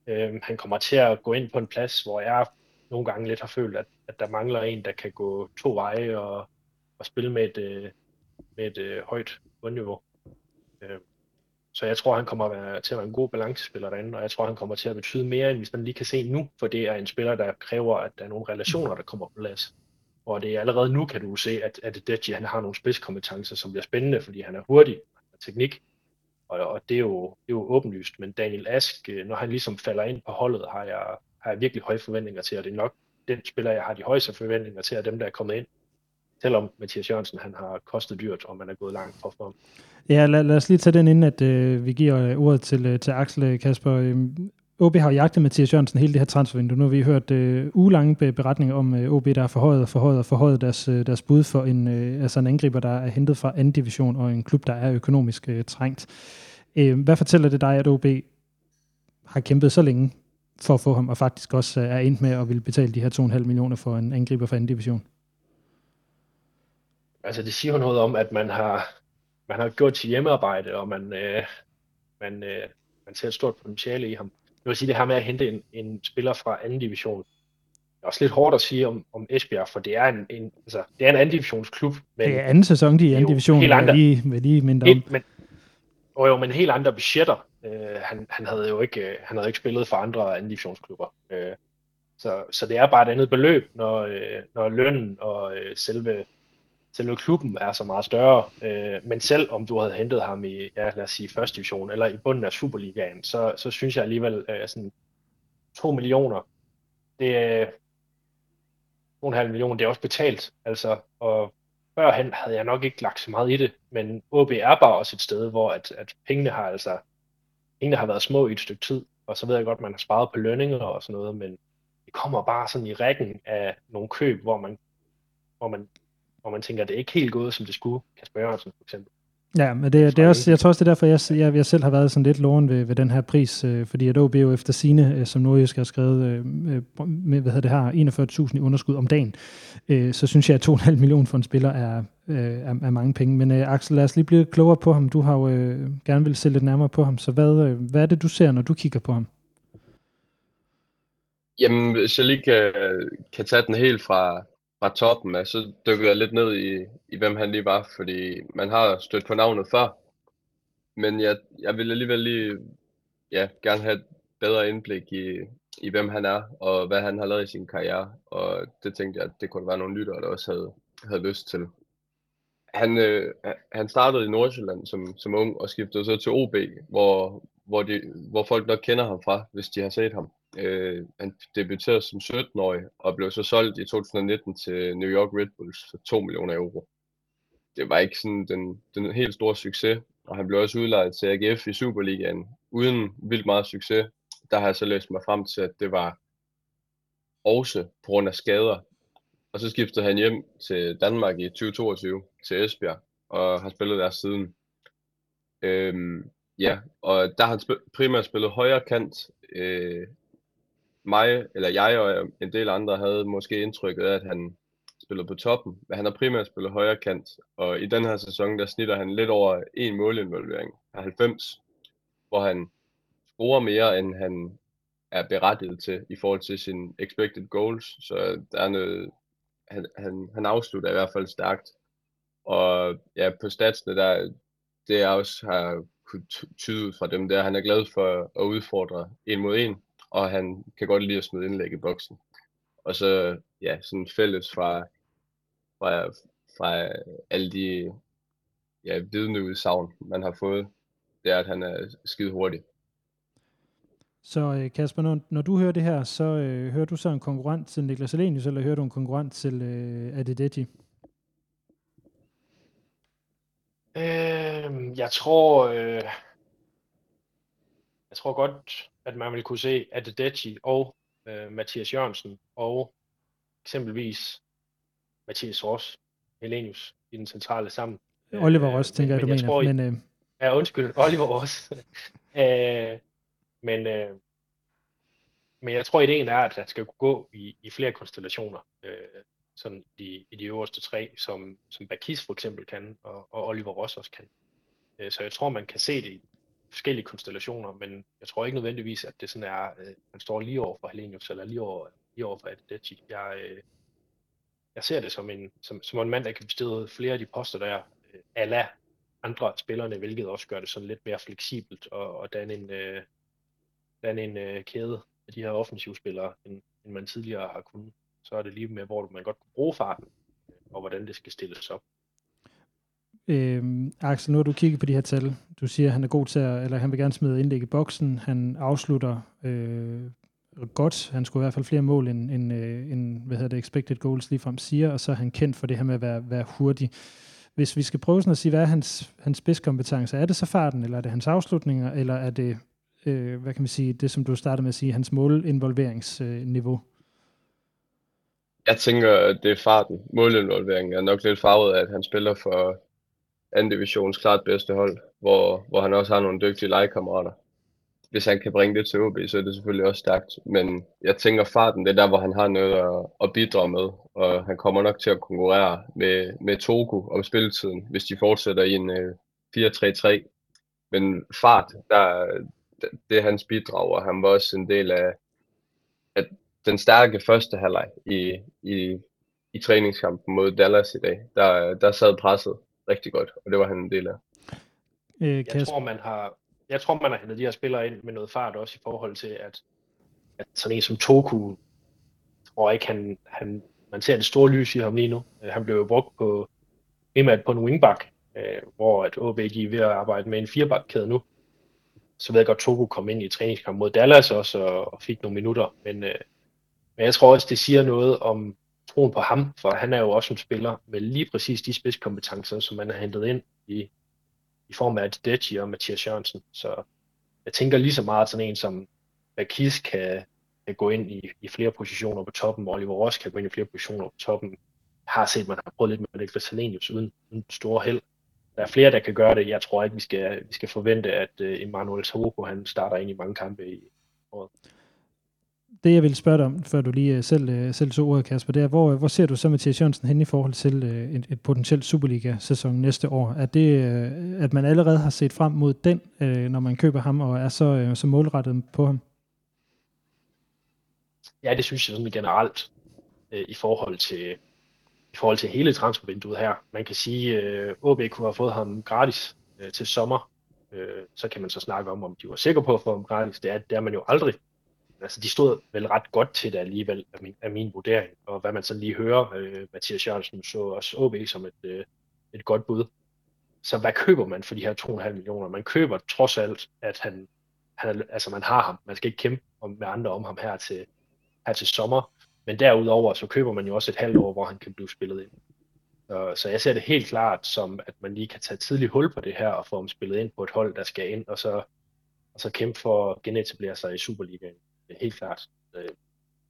Øh, han kommer til at gå ind på en plads, hvor jeg nogle gange lidt har følt, at, at der mangler en, der kan gå to veje og, og spille med et, øh, med et øh, højt bundniveau. Øh, så jeg tror, han kommer at være, til at være en god balancespiller derinde, og jeg tror, han kommer til at betyde mere, end vi sådan lige kan se nu, for det er en spiller, der kræver, at der er nogle relationer, der kommer på plads. Og det er allerede nu, kan du se, at, at Deji, han har nogle spidskompetencer, som bliver spændende, fordi han er hurtig, han har teknik, og, og det, er jo, det er jo åbenlyst. Men Daniel Ask, øh, når han ligesom falder ind på holdet, har jeg, har jeg virkelig høje forventninger til, og det er nok den spiller, jeg har de højeste forventninger til, af dem, der er kommet ind selvom Mathias Jørgensen han har kostet dyrt, og man er gået langt for ham. Ja, lad, lad os lige tage den, inden at øh, vi giver ordet til, øh, til Axel øh, Kasper. Øhm, OB har jagtet Mathias Jørgensen hele det her transfervindue. Nu har vi hørt øh, ugelange beretninger om øh, OB, der har forhøjet og forhøjet og forhøjet deres, øh, deres bud for en, øh, altså en angriber, der er hentet fra anden division, og en klub, der er økonomisk øh, trængt. Øh, hvad fortæller det dig, at OB har kæmpet så længe for at få ham, og faktisk også øh, er endt med at ville betale de her 2,5 millioner for en angriber fra anden division? Altså det siger noget om, at man har, man har gjort sit hjemmearbejde, og man, øh, man, øh, man ser et stort potentiale i ham. Jeg vil sige, det her med at hente en, en spiller fra anden division, det er også lidt hårdt at sige om, om Esbjerg, for det er en, en, altså, det er en anden divisionsklub. Men det er anden sæson, de er i anden division, helt andre, lige, med lige mindre om. Men, og jo, men helt andre budgetter. Øh, han, han, havde jo ikke, han havde ikke spillet for andre anden divisionsklubber. Øh, så, så det er bare et andet beløb, når, øh, når lønnen og øh, selve selve klubben er så meget større. Øh, men selv om du havde hentet ham i, ja, lad os sige, første division, eller i bunden af Superligaen, så, så synes jeg alligevel, at øh, sådan 2 millioner, det er 2,5 millioner, det er også betalt. Altså, og førhen havde jeg nok ikke lagt så meget i det, men OB er bare også et sted, hvor at, at pengene har altså, pengene har været små i et stykke tid, og så ved jeg godt, man har sparet på lønninger og sådan noget, men det kommer bare sådan i rækken af nogle køb, hvor man, hvor man hvor man tænker, at det er ikke helt gået, som det skulle, Kasper Jørgensen for eksempel. Ja, men det, det er også, jeg tror også, det er derfor, jeg, jeg, jeg selv har været sådan lidt loven ved, ved den her pris, øh, fordi at OB jo efter sine, øh, som Nordjysk har skrevet, øh, med, hvad hedder det her, 41.000 i underskud om dagen, øh, så synes jeg, at 2,5 millioner for en spiller er, øh, er, er mange penge. Men øh, Axel, lad os lige blive klogere på ham. Du har jo øh, gerne vil se lidt nærmere på ham, så hvad, øh, hvad er det, du ser, når du kigger på ham? Jamen, hvis jeg lige kan, kan tage den helt fra, fra toppen af, så dykkede jeg lidt ned i, i, hvem han lige var, fordi man har stødt på navnet før. Men jeg, jeg vil alligevel lige ja, gerne have et bedre indblik i, i, hvem han er, og hvad han har lavet i sin karriere. Og det tænkte jeg, at det kunne være nogle lyttere, der også havde, havde lyst til. Han, øh, han startede i Nordsjælland som, som ung og skiftede så til OB, hvor, hvor, de, hvor folk nok kender ham fra, hvis de har set ham. Øh, han debuterede som 17-årig og blev så solgt i 2019 til New York Red Bulls for 2 millioner euro. Det var ikke sådan den, den helt store succes, og han blev også udlejet til AGF i Superligaen uden vildt meget succes. Der har jeg så læst mig frem til, at det var også på grund af skader. Og så skiftede han hjem til Danmark i 2022 til Esbjerg, og har spillet der siden. Øhm, ja, og der har han spil- primært spillet højre kant, øh, mig, eller jeg og en del andre havde måske indtrykket af, at han spiller på toppen, men han har primært spillet højre kant, og i den her sæson, der snitter han lidt over en målinvolvering af 90, hvor han scorer mere, end han er berettiget til i forhold til sin expected goals, så der er noget, han, han, han afslutter i hvert fald stærkt. Og ja, på statsene, der, det jeg også har kunne tyde ud fra dem, der han er glad for at udfordre en mod en, og han kan godt lide at smide indlæg i boksen. Og så, ja, sådan fælles fra, fra, fra alle de ja, vidne savn, man har fået, det er, at han er skide hurtig. Så øh, Kasper, når, når du hører det her, så øh, hører du så en konkurrent til Niklas Alenius, eller hører du en konkurrent til øh, Adedeji? Øh, jeg tror, øh, jeg tror godt, at man vil kunne se Adedeji og øh, Mathias Jørgensen og eksempelvis Mathias Ross, Helenius i den centrale sammen. Oliver Ross, tænker jeg, du mener. Tror, men, øh... Ja, undskyld, [LAUGHS] Oliver Ross. [LAUGHS] øh, men, øh, men jeg tror, ideen er, at der skal gå i, i flere konstellationer. Øh, sådan i, i de øverste tre, som, som Bakis for eksempel kan, og, og Oliver Ross også kan. Øh, så jeg tror, man kan se det i forskellige konstellationer, men jeg tror ikke nødvendigvis, at det sådan er, øh, man står lige over for Helenius, eller lige over, lige over for Adedeji. Jeg, øh, jeg ser det som en, som, som en mand, der kan bestride flere af de poster, der øh, ala andre spillerne, hvilket også gør det sådan lidt mere fleksibelt og, og danne en, øh, danne en øh, kæde af de her offensivspillere, end, end man tidligere har kunnet. Så er det lige med, hvor man godt kunne bruge farten, og hvordan det skal stilles op. Øhm, Axel, nu har du kigget på de her tal. Du siger, at han er god til at, eller han vil gerne smide indlæg i boksen. Han afslutter øh, godt. Han skulle i hvert fald flere mål, end, end, øh, end hvad hedder det, expected goals ligefrem siger, og så er han kendt for det her med at være, være hurtig. Hvis vi skal prøve sådan at sige, hvad er hans, hans spidskompetence? Er det så farten, eller er det hans afslutninger, eller er det, øh, hvad kan man sige, det som du startede med at sige, hans målinvolveringsniveau? Jeg tænker, det er farten. Målinvolveringen er nok lidt farvet af, at han spiller for anden divisions klart bedste hold, hvor, hvor han også har nogle dygtige legekammerater. Hvis han kan bringe det til OB, så er det selvfølgelig også stærkt. Men jeg tænker farten, det er der, hvor han har noget at, at bidrage med. Og han kommer nok til at konkurrere med, med Togo om spilletiden, hvis de fortsætter i en øh, 4-3-3. Men fart, der, det er hans bidrag, og han var også en del af, af den stærke første halvleg i, i, i træningskampen mod Dallas i dag. Der, der sad presset rigtig godt, og det var han en del af. Øh, jeg tror, man har, jeg tror, man har hentet de her spillere ind med noget fart også i forhold til, at, at sådan en som Toku, tror ikke, han, han, man ser det store lys i ham lige nu. Øh, han blev jo brugt på, primært på en wingback, øh, hvor at OB er ved at arbejde med en firebakkæde nu. Så ved jeg godt, Toku kom ind i træningskamp mod Dallas også og, og fik nogle minutter, men, øh, men jeg tror også, det siger noget om troen på ham, for han er jo også en spiller med lige præcis de spidskompetencer, som man har hentet ind i, i form af Adedeji og Mathias Jørgensen. Så jeg tænker lige så meget sådan en som Bakis kan, kan gå ind i, i flere positioner på toppen, og Oliver Ross kan gå ind i flere positioner på toppen. Jeg har set, at man har prøvet lidt med Alexis Salenius uden, uden store held. Der er flere, der kan gøre det. Jeg tror ikke, vi skal, vi skal forvente, at uh, Emmanuel Taroko, han starter ind i mange kampe i året det, jeg vil spørge dig om, før du lige øh, selv, øh, selv så ordet, Kasper, det er, hvor, hvor ser du så Mathias Jørgensen hen i forhold til øh, et, et potentielt Superliga-sæson næste år? Er det, at man allerede har set frem mod den, når man køber ham, og er så, så målrettet på ham? Ja, det synes jeg sådan generelt i forhold til i forhold til hele transfervinduet her. Man kan sige, at OB kunne have fået ham gratis til sommer. Så kan man så snakke om, om de var sikre på at få ham gratis. Det er, det er man jo aldrig altså de stod vel ret godt til det alligevel, af min, af min vurdering. Og hvad man så lige hører, øh, Mathias Jørgensen så også OB som et, øh, et godt bud. Så hvad køber man for de her 2,5 millioner? Man køber trods alt, at han, han altså man har ham. Man skal ikke kæmpe med andre om ham her til, her til sommer. Men derudover, så køber man jo også et halvt år, hvor han kan blive spillet ind. Så, så jeg ser det helt klart som, at man lige kan tage tidlig hul på det her, og få ham spillet ind på et hold, der skal ind, og så, og så kæmpe for at genetablere sig i Superligaen helt klart. Øh,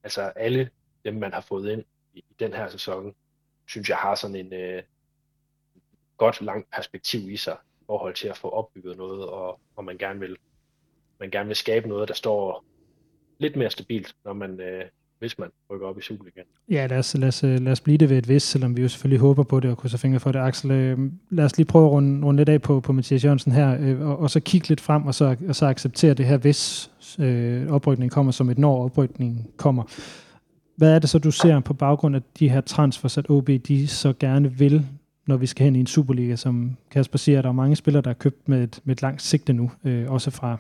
altså alle dem, man har fået ind i, i den her sæson, synes jeg har sådan en øh, godt langt perspektiv i sig i forhold til at få opbygget noget, og, og man gerne vil man gerne vil skabe noget, der står lidt mere stabilt, når man, øh, hvis man rykker op i Superligaen. Ja, lad os, lad, os, øh, lad os blive det ved et vis, selvom vi jo selvfølgelig håber på det og krydser fingre for det. Axel, øh, lad os lige prøve at runde, runde lidt af på, på Mathias Jørgensen her, øh, og, og så kigge lidt frem, og så, og så acceptere det her, hvis øh, oprykningen kommer som et når oprykningen kommer. Hvad er det så, du ser på baggrund af de her transfers, at OB de så gerne vil, når vi skal hen i en Superliga, som Kasper siger, at der er mange spillere, der er købt med et, med et langt sigte nu, øh, også fra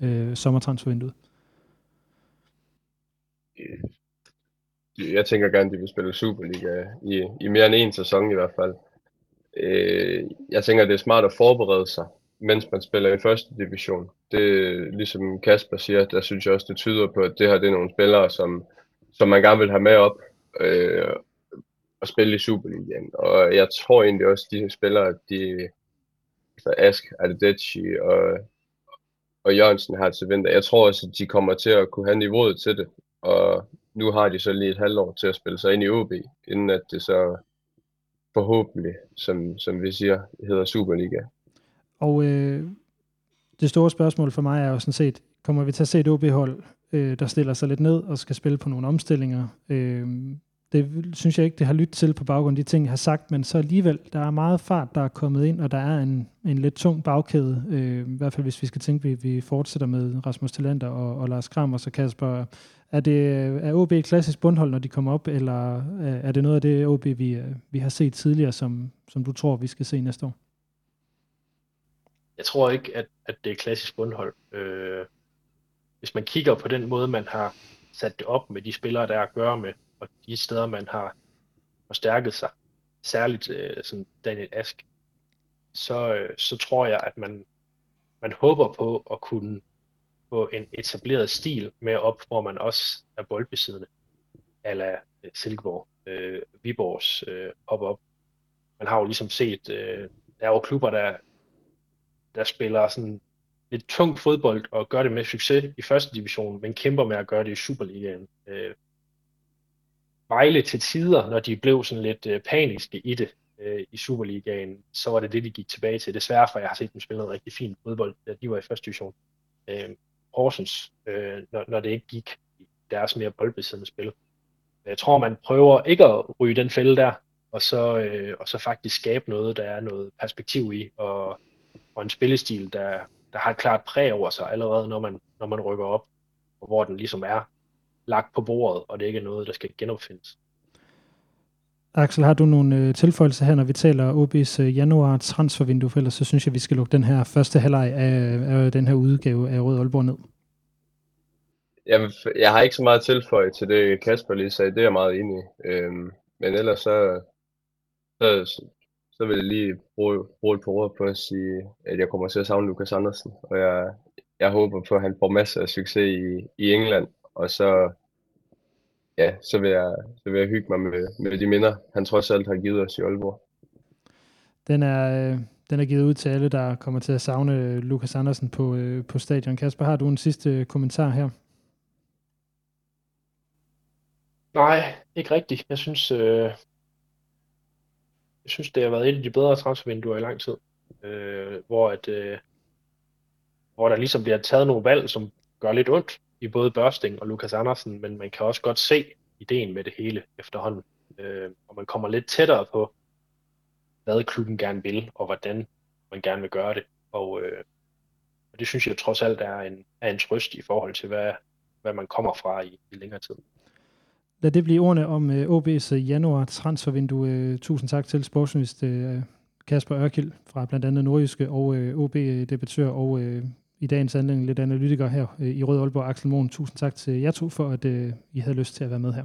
øh, sommertransfervinduet? Jeg tænker gerne, at de vil spille Superliga i, i mere end en sæson i hvert fald. Øh, jeg tænker, at det er smart at forberede sig, mens man spiller i første division. Det ligesom Kasper siger, der synes jeg også, det tyder på, at det her det er nogle spillere, som, som man gerne vil have med op øh, og spille i Superligaen. Og jeg tror egentlig også, at de spillere, de, altså Ask, Adedeji og, og Jørgensen her til vinter, jeg tror også, at de kommer til at kunne have niveauet til det. Og nu har de så lige et halvt år til at spille sig ind i OB, inden at det så forhåbentlig, som, som vi siger, hedder Superliga. Og øh, det store spørgsmål for mig er jo sådan set, kommer vi til at se et OB-hold, øh, der stiller sig lidt ned og skal spille på nogle omstillinger? Øh, det synes jeg ikke, det har lyttet til på baggrund af de ting, jeg har sagt, men så alligevel, der er meget fart, der er kommet ind, og der er en, en lidt tung bagkæde, øh, i hvert fald hvis vi skal tænke, at vi, vi fortsætter med Rasmus Talander og, og Lars Kram og så Kasper. Er, det, er OB et klassisk bundhold, når de kommer op, eller øh, er det noget af det OB, vi, øh, vi har set tidligere, som, som du tror, vi skal se næste år? Jeg tror ikke, at, at det er klassisk bundhold. Øh, hvis man kigger på den måde, man har sat det op med de spillere, der er at gøre med, og de steder, man har forstærket sig, særligt øh, sådan Daniel Ask, så, øh, så tror jeg, at man, man håber på at kunne på en etableret stil med op, hvor man også er boldbesiddende, ala øh, Silkeborg, øh, Viborgs øh, op-op. Man har jo ligesom set, øh, der er jo klubber, der, der spiller sådan lidt tungt fodbold og gør det med succes i første division, men kæmper med at gøre det i Superligaen. Øh, Vejle til tider, når de blev sådan lidt øh, paniske i det, øh, i Superligaen, så var det det, de gik tilbage til. Desværre, for jeg har set dem spille noget rigtig fint fodbold, da de var i første division. Øh, Horsens, øh, når, når det ikke gik i deres mere boldbesiddende spil. Jeg tror, man prøver ikke at ryge den fælde der, og så, øh, og så faktisk skabe noget, der er noget perspektiv i, og, og en spillestil, der, der har et klart præg over sig allerede, når man, når man rykker op, og hvor den ligesom er lagt på bordet, og det ikke er noget, der skal genopfindes. Axel, har du nogle øh, tilføjelser her, når vi taler OB's øh, januar transfervindue, for ellers så synes jeg, vi skal lukke den her første halvleg af, af den her udgave af Rød Aalborg ned. Jeg, jeg har ikke så meget tilføje til det, Kasper lige sagde. Det er jeg meget enig i. Øhm, men ellers så, så, så vil jeg lige bruge, bruge et par ord på at sige, at jeg kommer til at savne Lukas Andersen. Og jeg, jeg håber på, at han får masser af succes i, i England. Og så ja, så vil jeg, så vil jeg hygge mig med, med de minder, han trods alt har givet os i Aalborg. Den er, øh, den er givet ud til alle, der kommer til at savne Lukas Andersen på, øh, på stadion. Kasper, har du en sidste kommentar her? Nej, ikke rigtigt. Jeg synes, øh, jeg synes, det har været et af de bedre transfervinduer i lang tid, øh, hvor, at, øh, hvor der ligesom bliver taget nogle valg, som gør lidt ondt, i både Børsting og Lukas Andersen, men man kan også godt se ideen med det hele efterhånden. Øh, og man kommer lidt tættere på, hvad klubben gerne vil, og hvordan man gerne vil gøre det. Og, øh, og det synes jeg trods alt er en, er en trøst i forhold til, hvad, hvad man kommer fra i, i længere tid. Lad det blive ordene om øh, OB's øh, januar transfervindue. Uh, øh, tusind tak til sportsjournalist øh, Kasper Ørkild fra blandt andet Nordjyske og øh, OB-debattør øh, og øh, i dagens anledning lidt analytiker her øh, i Rød Aalborg, Axel Mohn. Tusind tak til jer to for, at øh, I havde lyst til at være med her.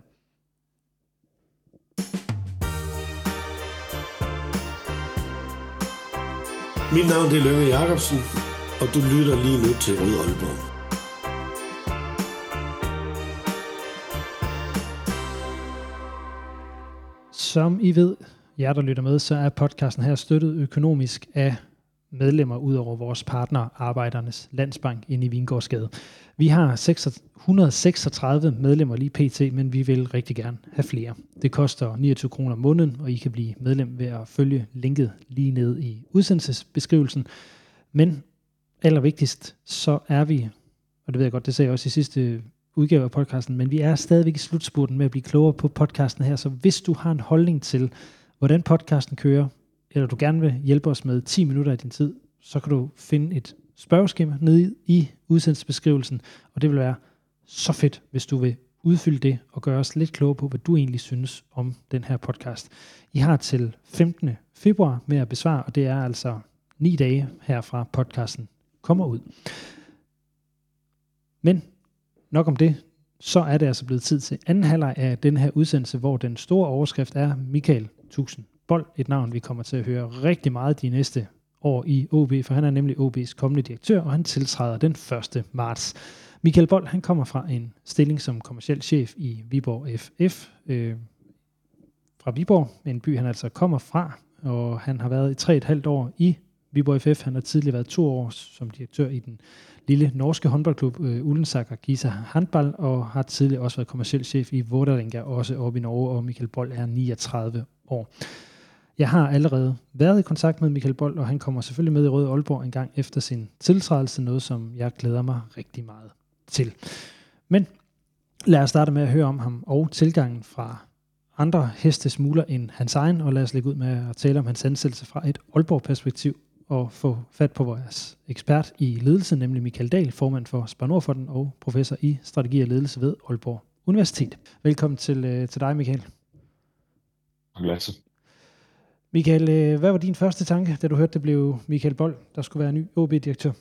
Mit navn er Lønge Jacobsen, og du lytter lige nu til Rød Aalborg. Som I ved, jer der lytter med, så er podcasten her støttet økonomisk af medlemmer ud over vores partner, Arbejdernes Landsbank inde i Vingårdsgade. Vi har 136 medlemmer lige pt, men vi vil rigtig gerne have flere. Det koster 29 kroner om måneden, og I kan blive medlem ved at følge linket lige ned i udsendelsesbeskrivelsen. Men allervigtigst, så er vi, og det ved jeg godt, det sagde jeg også i sidste udgave af podcasten, men vi er stadigvæk i slutspurten med at blive klogere på podcasten her, så hvis du har en holdning til, hvordan podcasten kører, eller du gerne vil hjælpe os med 10 minutter af din tid, så kan du finde et spørgeskema nede i udsendelsesbeskrivelsen, og det vil være så fedt, hvis du vil udfylde det og gøre os lidt klogere på, hvad du egentlig synes om den her podcast. I har til 15. februar med at besvare, og det er altså 9 dage herfra podcasten kommer ud. Men nok om det, så er det altså blevet tid til anden halvleg af den her udsendelse, hvor den store overskrift er Michael Tusind Bold, et navn, vi kommer til at høre rigtig meget de næste år i OB, for han er nemlig OB's kommende direktør, og han tiltræder den 1. marts. Michael Bold, han kommer fra en stilling som kommersiel chef i Viborg FF, øh, fra Viborg, en by han altså kommer fra, og han har været i tre et halvt år i Viborg FF. Han har tidligere været to år som direktør i den lille norske håndboldklub øh, Ullensaker Gisa Handball, og har tidligere også været kommersiel chef i Vårderinga, også oppe i Norge, og Michael Bold er 39 år. Jeg har allerede været i kontakt med Michael Bold, og han kommer selvfølgelig med i Røde Aalborg en gang efter sin tiltrædelse, noget som jeg glæder mig rigtig meget til. Men lad os starte med at høre om ham og tilgangen fra andre hestesmugler end hans egen, og lad os lægge ud med at tale om hans ansættelse fra et Aalborg-perspektiv og få fat på vores ekspert i ledelse, nemlig Michael Dahl, formand for Spanor og professor i strategi og ledelse ved Aalborg Universitet. Velkommen til, øh, til dig, Michael. Lasse. Michael, øh, hvad var din første tanke, da du hørte, det blev Michael Bold, der skulle være ny OB-direktør?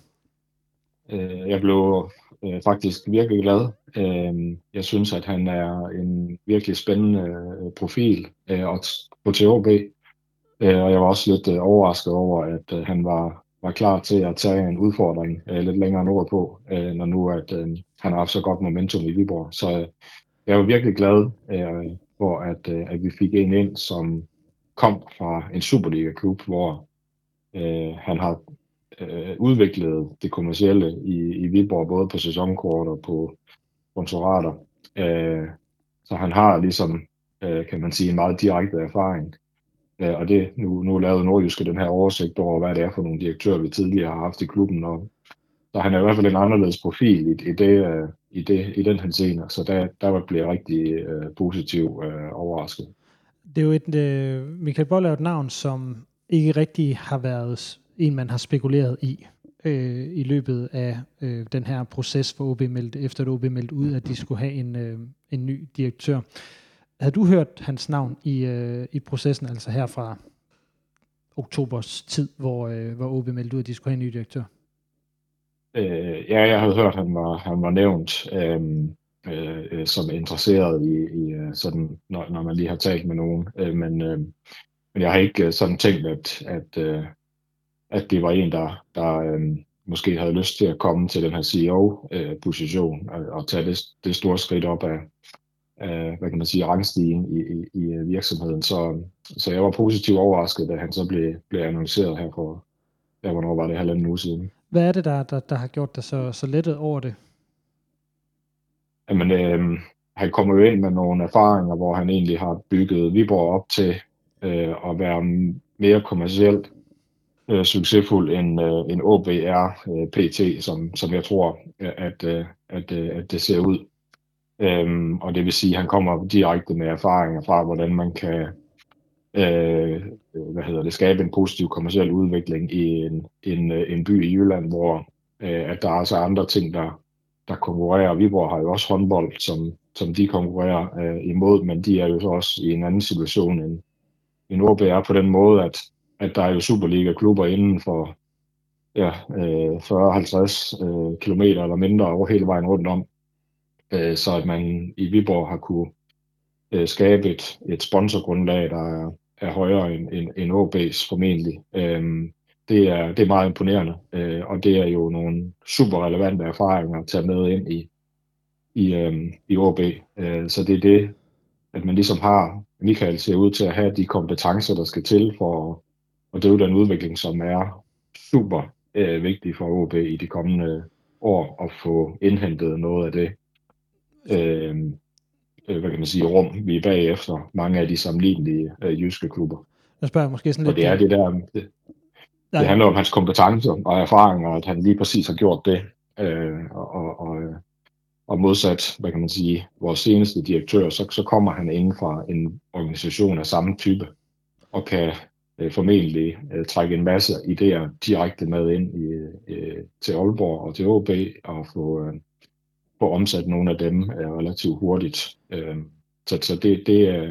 Øh, jeg blev øh, faktisk virkelig glad. Øh, jeg synes, at han er en virkelig spændende profil på TOB. Og jeg var også lidt overrasket over, at han var, var klar til at tage en udfordring lidt længere nordpå, når nu at han har haft så godt momentum i Viborg. Så jeg var virkelig glad for, at, at vi fik en ind, som kom fra en Superliga-klub, hvor øh, han har øh, udviklet det kommercielle i, i Viborg, både på sæsonkort og på sponsorater. Øh, så han har ligesom, øh, kan man sige, en meget direkte erfaring. Øh, og det, nu, nu lavede Nordjyske den her oversigt over, hvad det er for nogle direktører, vi tidligere har haft i klubben, og så han er i hvert fald en anderledes profil i, i, det, øh, i, det, i den henseende, så der, der bliver jeg rigtig øh, positiv øh, overrasket. Det er jo et, øh, Michael Boll er et navn, som ikke rigtig har været en, man har spekuleret i øh, i løbet af øh, den her proces for OB meldt, efter at OB meldt ud, at de skulle have en, øh, en ny direktør. Havde du hørt hans navn i, øh, i processen, altså her fra oktobers tid, hvor, øh, hvor OB meldte ud, at de skulle have en ny direktør? Øh, ja, jeg havde hørt, at han var, han var nævnt øh, Øh, øh, som interesseret i, i øh, sådan, når, når man lige har talt med nogen. Øh, men, øh, men jeg har ikke øh, sådan tænkt, at, at, øh, at det var en, der, der øh, måske havde lyst til at komme til den her CEO-position øh, og, og tage det, det store skridt op af, af hvad kan man sige, rangstigen i, i, i virksomheden. Så, så jeg var positivt overrasket, da han så blev, blev annonceret her for, ja, hvornår var det, halvanden uge siden. Hvad er det, der, der, der har gjort dig så, så lettet over det? Jamen, øh, han kommer jo ind med nogle erfaringer, hvor han egentlig har bygget Viborg op til øh, at være mere kommercielt øh, succesfuld end, øh, end OBR øh, PT, som, som jeg tror, øh, at, øh, at, øh, at det ser ud. Øhm, og det vil sige, at han kommer direkte med erfaringer fra, hvordan man kan øh, hvad hedder det, skabe en positiv kommersiel udvikling i en, en, øh, en by i Jylland, hvor øh, at der er så andre ting, der, der konkurrerer. Viborg har jo også håndbold, som, som de konkurrerer øh, imod, men de er jo så også i en anden situation end, end OB er på den måde, at, at der er jo Superliga-klubber inden for ja, øh, 40-50 øh, kilometer eller mindre over hele vejen rundt om, øh, så at man i Viborg har kunne øh, skabe et, et sponsorgrundlag, der er, er højere end, end, end OB's formentlig. Øh, det, er, det er meget imponerende, øh, og det er jo nogle super relevante erfaringer at tage med ind i, i, øh, i OB. Øh, så det er det, at man ligesom har, Michael ser ud til at have de kompetencer, der skal til for at, at drive den udvikling, som er super øh, vigtig for OB i de kommende år, at få indhentet noget af det øh, øh, hvad kan man sige, rum, vi er bagefter mange af de sammenlignelige øh, jyske klubber. Jeg spørger måske sådan lidt... Og det er det der, det, det handler om hans kompetencer og erfaringer, at han lige præcis har gjort det. Øh, og, og, og modsat, hvad kan man sige, vores seneste direktør, så, så kommer han inden fra en organisation af samme type, og kan øh, formentlig øh, trække en masse idéer direkte med ind i, øh, til Aalborg og til OB, og få, øh, få omsat nogle af dem øh, relativt hurtigt. Øh, så så det, det, er,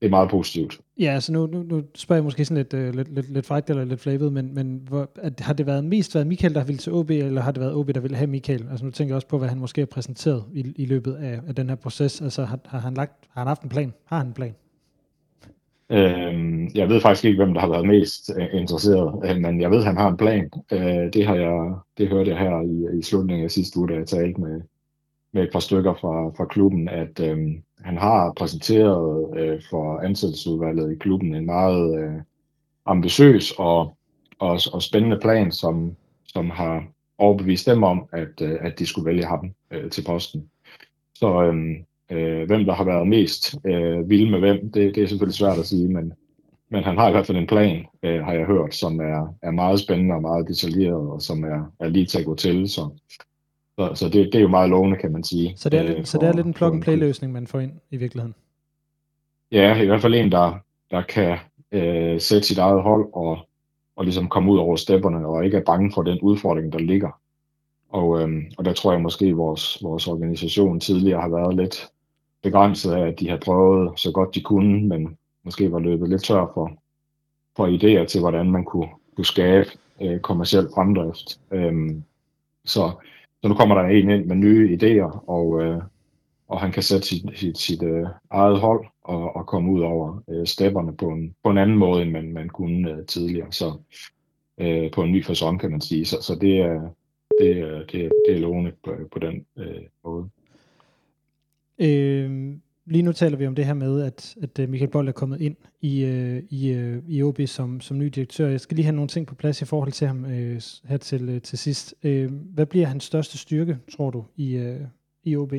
det er meget positivt. Ja, altså nu, nu, nu spørger jeg måske sådan lidt, øh, lidt, lidt, lidt frækt eller lidt flavet, men, men hvor, at, har det været mest været Michael, der ville til OB, eller har det været OB, der ville have Michael? Altså nu tænker jeg også på, hvad han måske har præsenteret i, i løbet af, af den her proces. Altså har, har, han lagt, har han haft en plan? Har han en plan? Øhm, jeg ved faktisk ikke, hvem der har været mest øh, interesseret, øh, men jeg ved, at han har en plan. Øh, det har jeg, det hørte jeg her i, i slutningen af sidste uge, da jeg talte med, med et par stykker fra, fra klubben, at øh, han har præsenteret øh, for ansættelsesudvalget i klubben en meget øh, ambitiøs og, og, og spændende plan, som, som har overbevist dem om, at, øh, at de skulle vælge ham øh, til posten. Så øh, øh, hvem der har været mest øh, vild med hvem, det, det er selvfølgelig svært at sige, men, men han har i hvert fald en plan, øh, har jeg hørt, som er, er meget spændende og meget detaljeret, og som er, er lige til at gå til. Så så, så det, det er jo meget lovende, kan man sige. Så det er, lidt, øh, så det er lidt en plug-and-play-løsning, man får ind i virkeligheden? Ja, i hvert fald en, der, der kan øh, sætte sit eget hold og, og ligesom komme ud over stepperne, og ikke er bange for den udfordring, der ligger. Og, øh, og der tror jeg måske, at vores, vores organisation tidligere har været lidt begrænset af, at de har prøvet så godt de kunne, men måske var løbet lidt tør for, for idéer til, hvordan man kunne, kunne skabe øh, kommersiel fremdrift. Øh, så så nu kommer der en ind med nye idéer, og, øh, og han kan sætte sit, sit, sit øh, eget hold og, og komme ud over øh, stepperne på en, på en anden måde, end man, man kunne øh, tidligere. Så øh, på en ny fasong, kan man sige. Så, så det, er, det, er, det, er, det er lovende på, på den øh, måde. Øh, lige nu taler vi om det her med, at, at øh, Michael Bold er kommet ind i, øh, i, øh, i OB som, som ny direktør. Jeg skal lige have nogle ting på plads i forhold til ham øh, her til, øh, til sidst. Øh, hvad bliver hans største styrke, tror du, i, øh, i OB?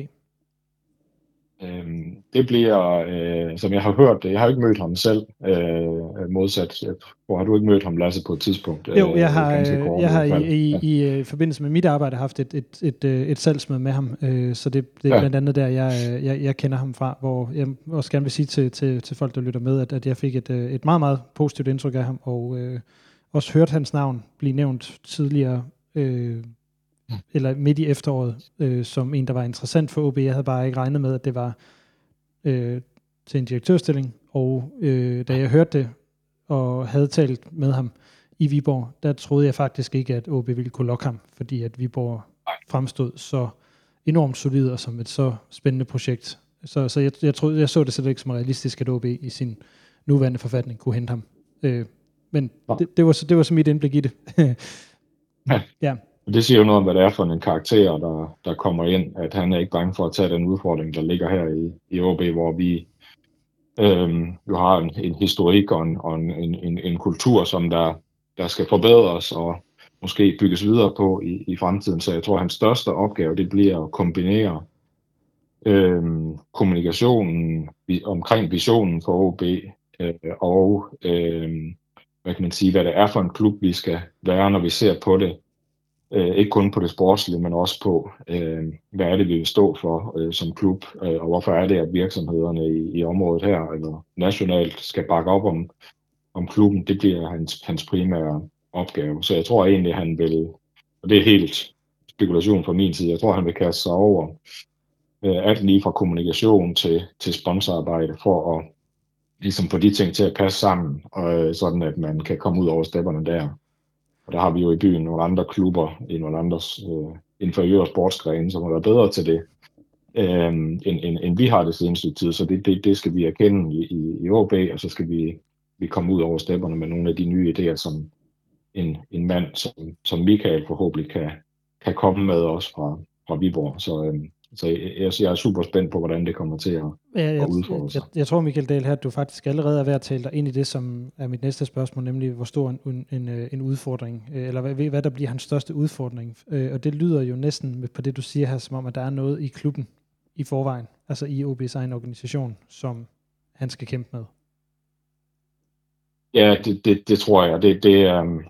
Øhm, det bliver, øh, som jeg har hørt det, jeg har ikke mødt ham selv, øh, modsat, hvor har du ikke mødt ham, Lasse, på et tidspunkt? Jo, jeg har, øh, jeg har i, i, ja. i, øh, i forbindelse med mit arbejde haft et, et, et, øh, et salgsmøde med ham, øh, så det, det er ja. blandt andet der, jeg, jeg, jeg kender ham fra, hvor jeg også gerne vil sige til, til, til folk, der lytter med, at, at jeg fik et, et meget, meget positivt indtryk af ham, og øh, også hørt hans navn blive nævnt tidligere, øh, eller midt i efteråret, øh, som en, der var interessant for OB. Jeg havde bare ikke regnet med, at det var øh, til en direktørstilling, og øh, da jeg hørte det, og havde talt med ham i Viborg, der troede jeg faktisk ikke, at OB ville kunne lokke ham, fordi at Viborg fremstod så enormt solid og som et så spændende projekt. Så, så jeg, jeg, troede, jeg så det slet ikke som realistisk, at OB i sin nuværende forfatning kunne hente ham. Øh, men det, det, var, det var så mit indblik i det. [LAUGHS] ja. ja. Det siger jo noget om, hvad det er for en karakter, der, der kommer ind, at han er ikke bange for at tage den udfordring, der ligger her i, i OB, hvor vi øhm, jo har en, en historik og, en, og en, en, en kultur, som der, der skal forbedres og måske bygges videre på i, i fremtiden. Så jeg tror, at hans største opgave, det bliver at kombinere øhm, kommunikationen omkring visionen for OB øh, og øh, hvad kan man sige, hvad det er for en klub, vi skal være, når vi ser på det Øh, ikke kun på det sportslige, men også på, øh, hvad er det, vi vil stå for øh, som klub, øh, og hvorfor er det, at virksomhederne i, i området her, eller nationalt, skal bakke op om, om klubben. Det bliver hans, hans primære opgave. Så jeg tror egentlig, han vil, og det er helt spekulation fra min side, jeg tror, han vil kaste sig over øh, alt lige fra kommunikation til, til sponsorarbejde, for at ligesom få de ting til at passe sammen, og, øh, sådan at man kan komme ud over stepperne der. Og der har vi jo i byen nogle andre klubber i nogle andre øh, inferiøre sportsgrene, som har været bedre til det, øh, end, end, end vi har det seneste tid. Så det, det, det skal vi erkende i, i, i OB, og så skal vi, vi komme ud over stepperne med nogle af de nye idéer, som en, en mand som, som Michael forhåbentlig kan, kan komme med også fra, fra Viborg. Så, øh, så jeg, jeg er super spændt på, hvordan det kommer til at, ja, jeg, at udfordre sig. Jeg, jeg, jeg tror, Michael Dahl, her, at du faktisk allerede er ved at tale dig ind i det, som er mit næste spørgsmål, nemlig hvor stor en, en, en øh, udfordring, øh, eller hvad, hvad der bliver hans største udfordring. Øh, og det lyder jo næsten på det, du siger her, som om, at der er noget i klubben i forvejen, altså i OB's egen organisation, som han skal kæmpe med. Ja, det, det, det tror jeg. Det, det, um, øh,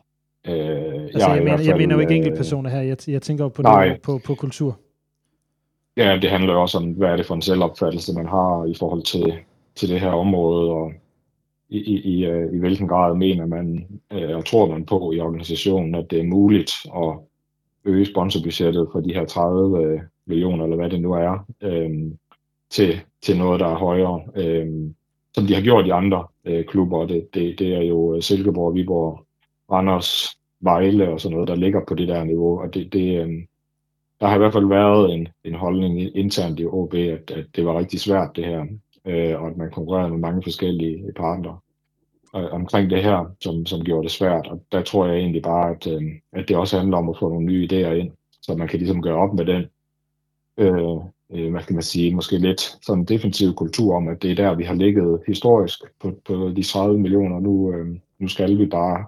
altså, jeg, jeg, mener, fald, jeg mener jo ikke enkeltpersoner her, jeg, jeg tænker jo på, på, på kultur. Ja, det handler jo også om, hvad er det for en selvopfattelse, man har i forhold til, til det her område, og i, i, i, øh, i hvilken grad mener man øh, og tror man på i organisationen, at det er muligt at øge sponsorbudgettet for de her 30 øh, millioner, eller hvad det nu er, øh, til, til noget, der er højere, øh, som de har gjort i andre øh, klubber. Det, det, det er jo øh, Silkeborg, Viborg, Randers, Vejle og sådan noget, der ligger på det der niveau, og det, det, øh, der har i hvert fald været en, en holdning internt i OB, at, at det var rigtig svært det her, øh, og at man konkurrerede med mange forskellige partnere øh, omkring det her, som, som gjorde det svært. Og der tror jeg egentlig bare, at, øh, at det også handler om at få nogle nye idéer ind, så man kan ligesom gøre op med den, øh, øh, hvad skal man sige, måske lidt sådan defensiv kultur om, at det er der, vi har ligget historisk på, på de 30 millioner. Nu, øh, nu skal vi bare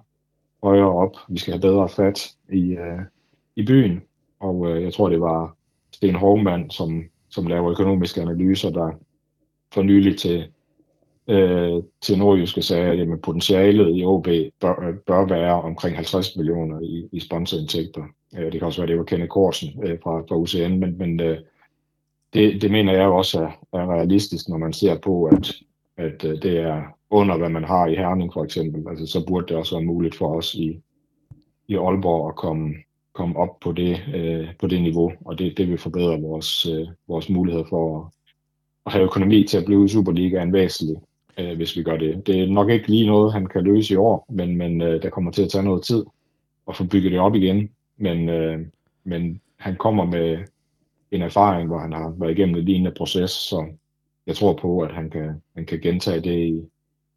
højere op. Vi skal have bedre fat i, øh, i byen, og øh, jeg tror, det var Sten Hovmand, som, som laver økonomiske analyser, der for nylig til, øh, til Nordjyske sagde, at potentialet i OB bør, øh, bør være omkring 50 millioner i, i sponsorindtægter. Øh, det kan også være, det var Kenneth Korsen øh, fra, fra UCN, men, men øh, det, det mener jeg også er, er realistisk, når man ser på, at, at øh, det er under, hvad man har i Herning for eksempel. Altså, så burde det også være muligt for os i, i Aalborg at komme, komme op på det, øh, på det niveau, og det, det vil forbedre vores, øh, vores mulighed for at, at have økonomi til at blive i Superligaen væsentligt, øh, hvis vi gør det. Det er nok ikke lige noget, han kan løse i år, men, men øh, der kommer til at tage noget tid at få bygget det op igen. Men, øh, men han kommer med en erfaring, hvor han har været igennem en lignende proces, så jeg tror på, at han kan, han kan gentage det i,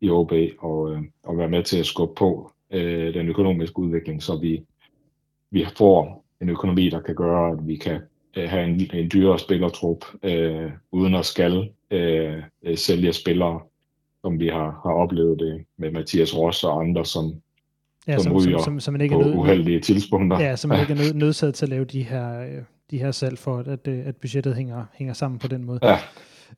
i OB og, øh, og være med til at skubbe på øh, den økonomiske udvikling, så vi vi får en økonomi, der kan gøre, at vi kan øh, have en, en dyrere spillertrup, øh, uden at skal øh, øh, sælge spillere, som vi har, har oplevet det med Mathias Ross og andre, som, ja, som, som ryger som, som, som man ikke på er nød, uheldige tidspunkter. Ja, som man ikke er nød, [LAUGHS] nødsaget til at lave de her, øh, de her salg for, at, at budgettet hænger, hænger sammen på den måde. Ja.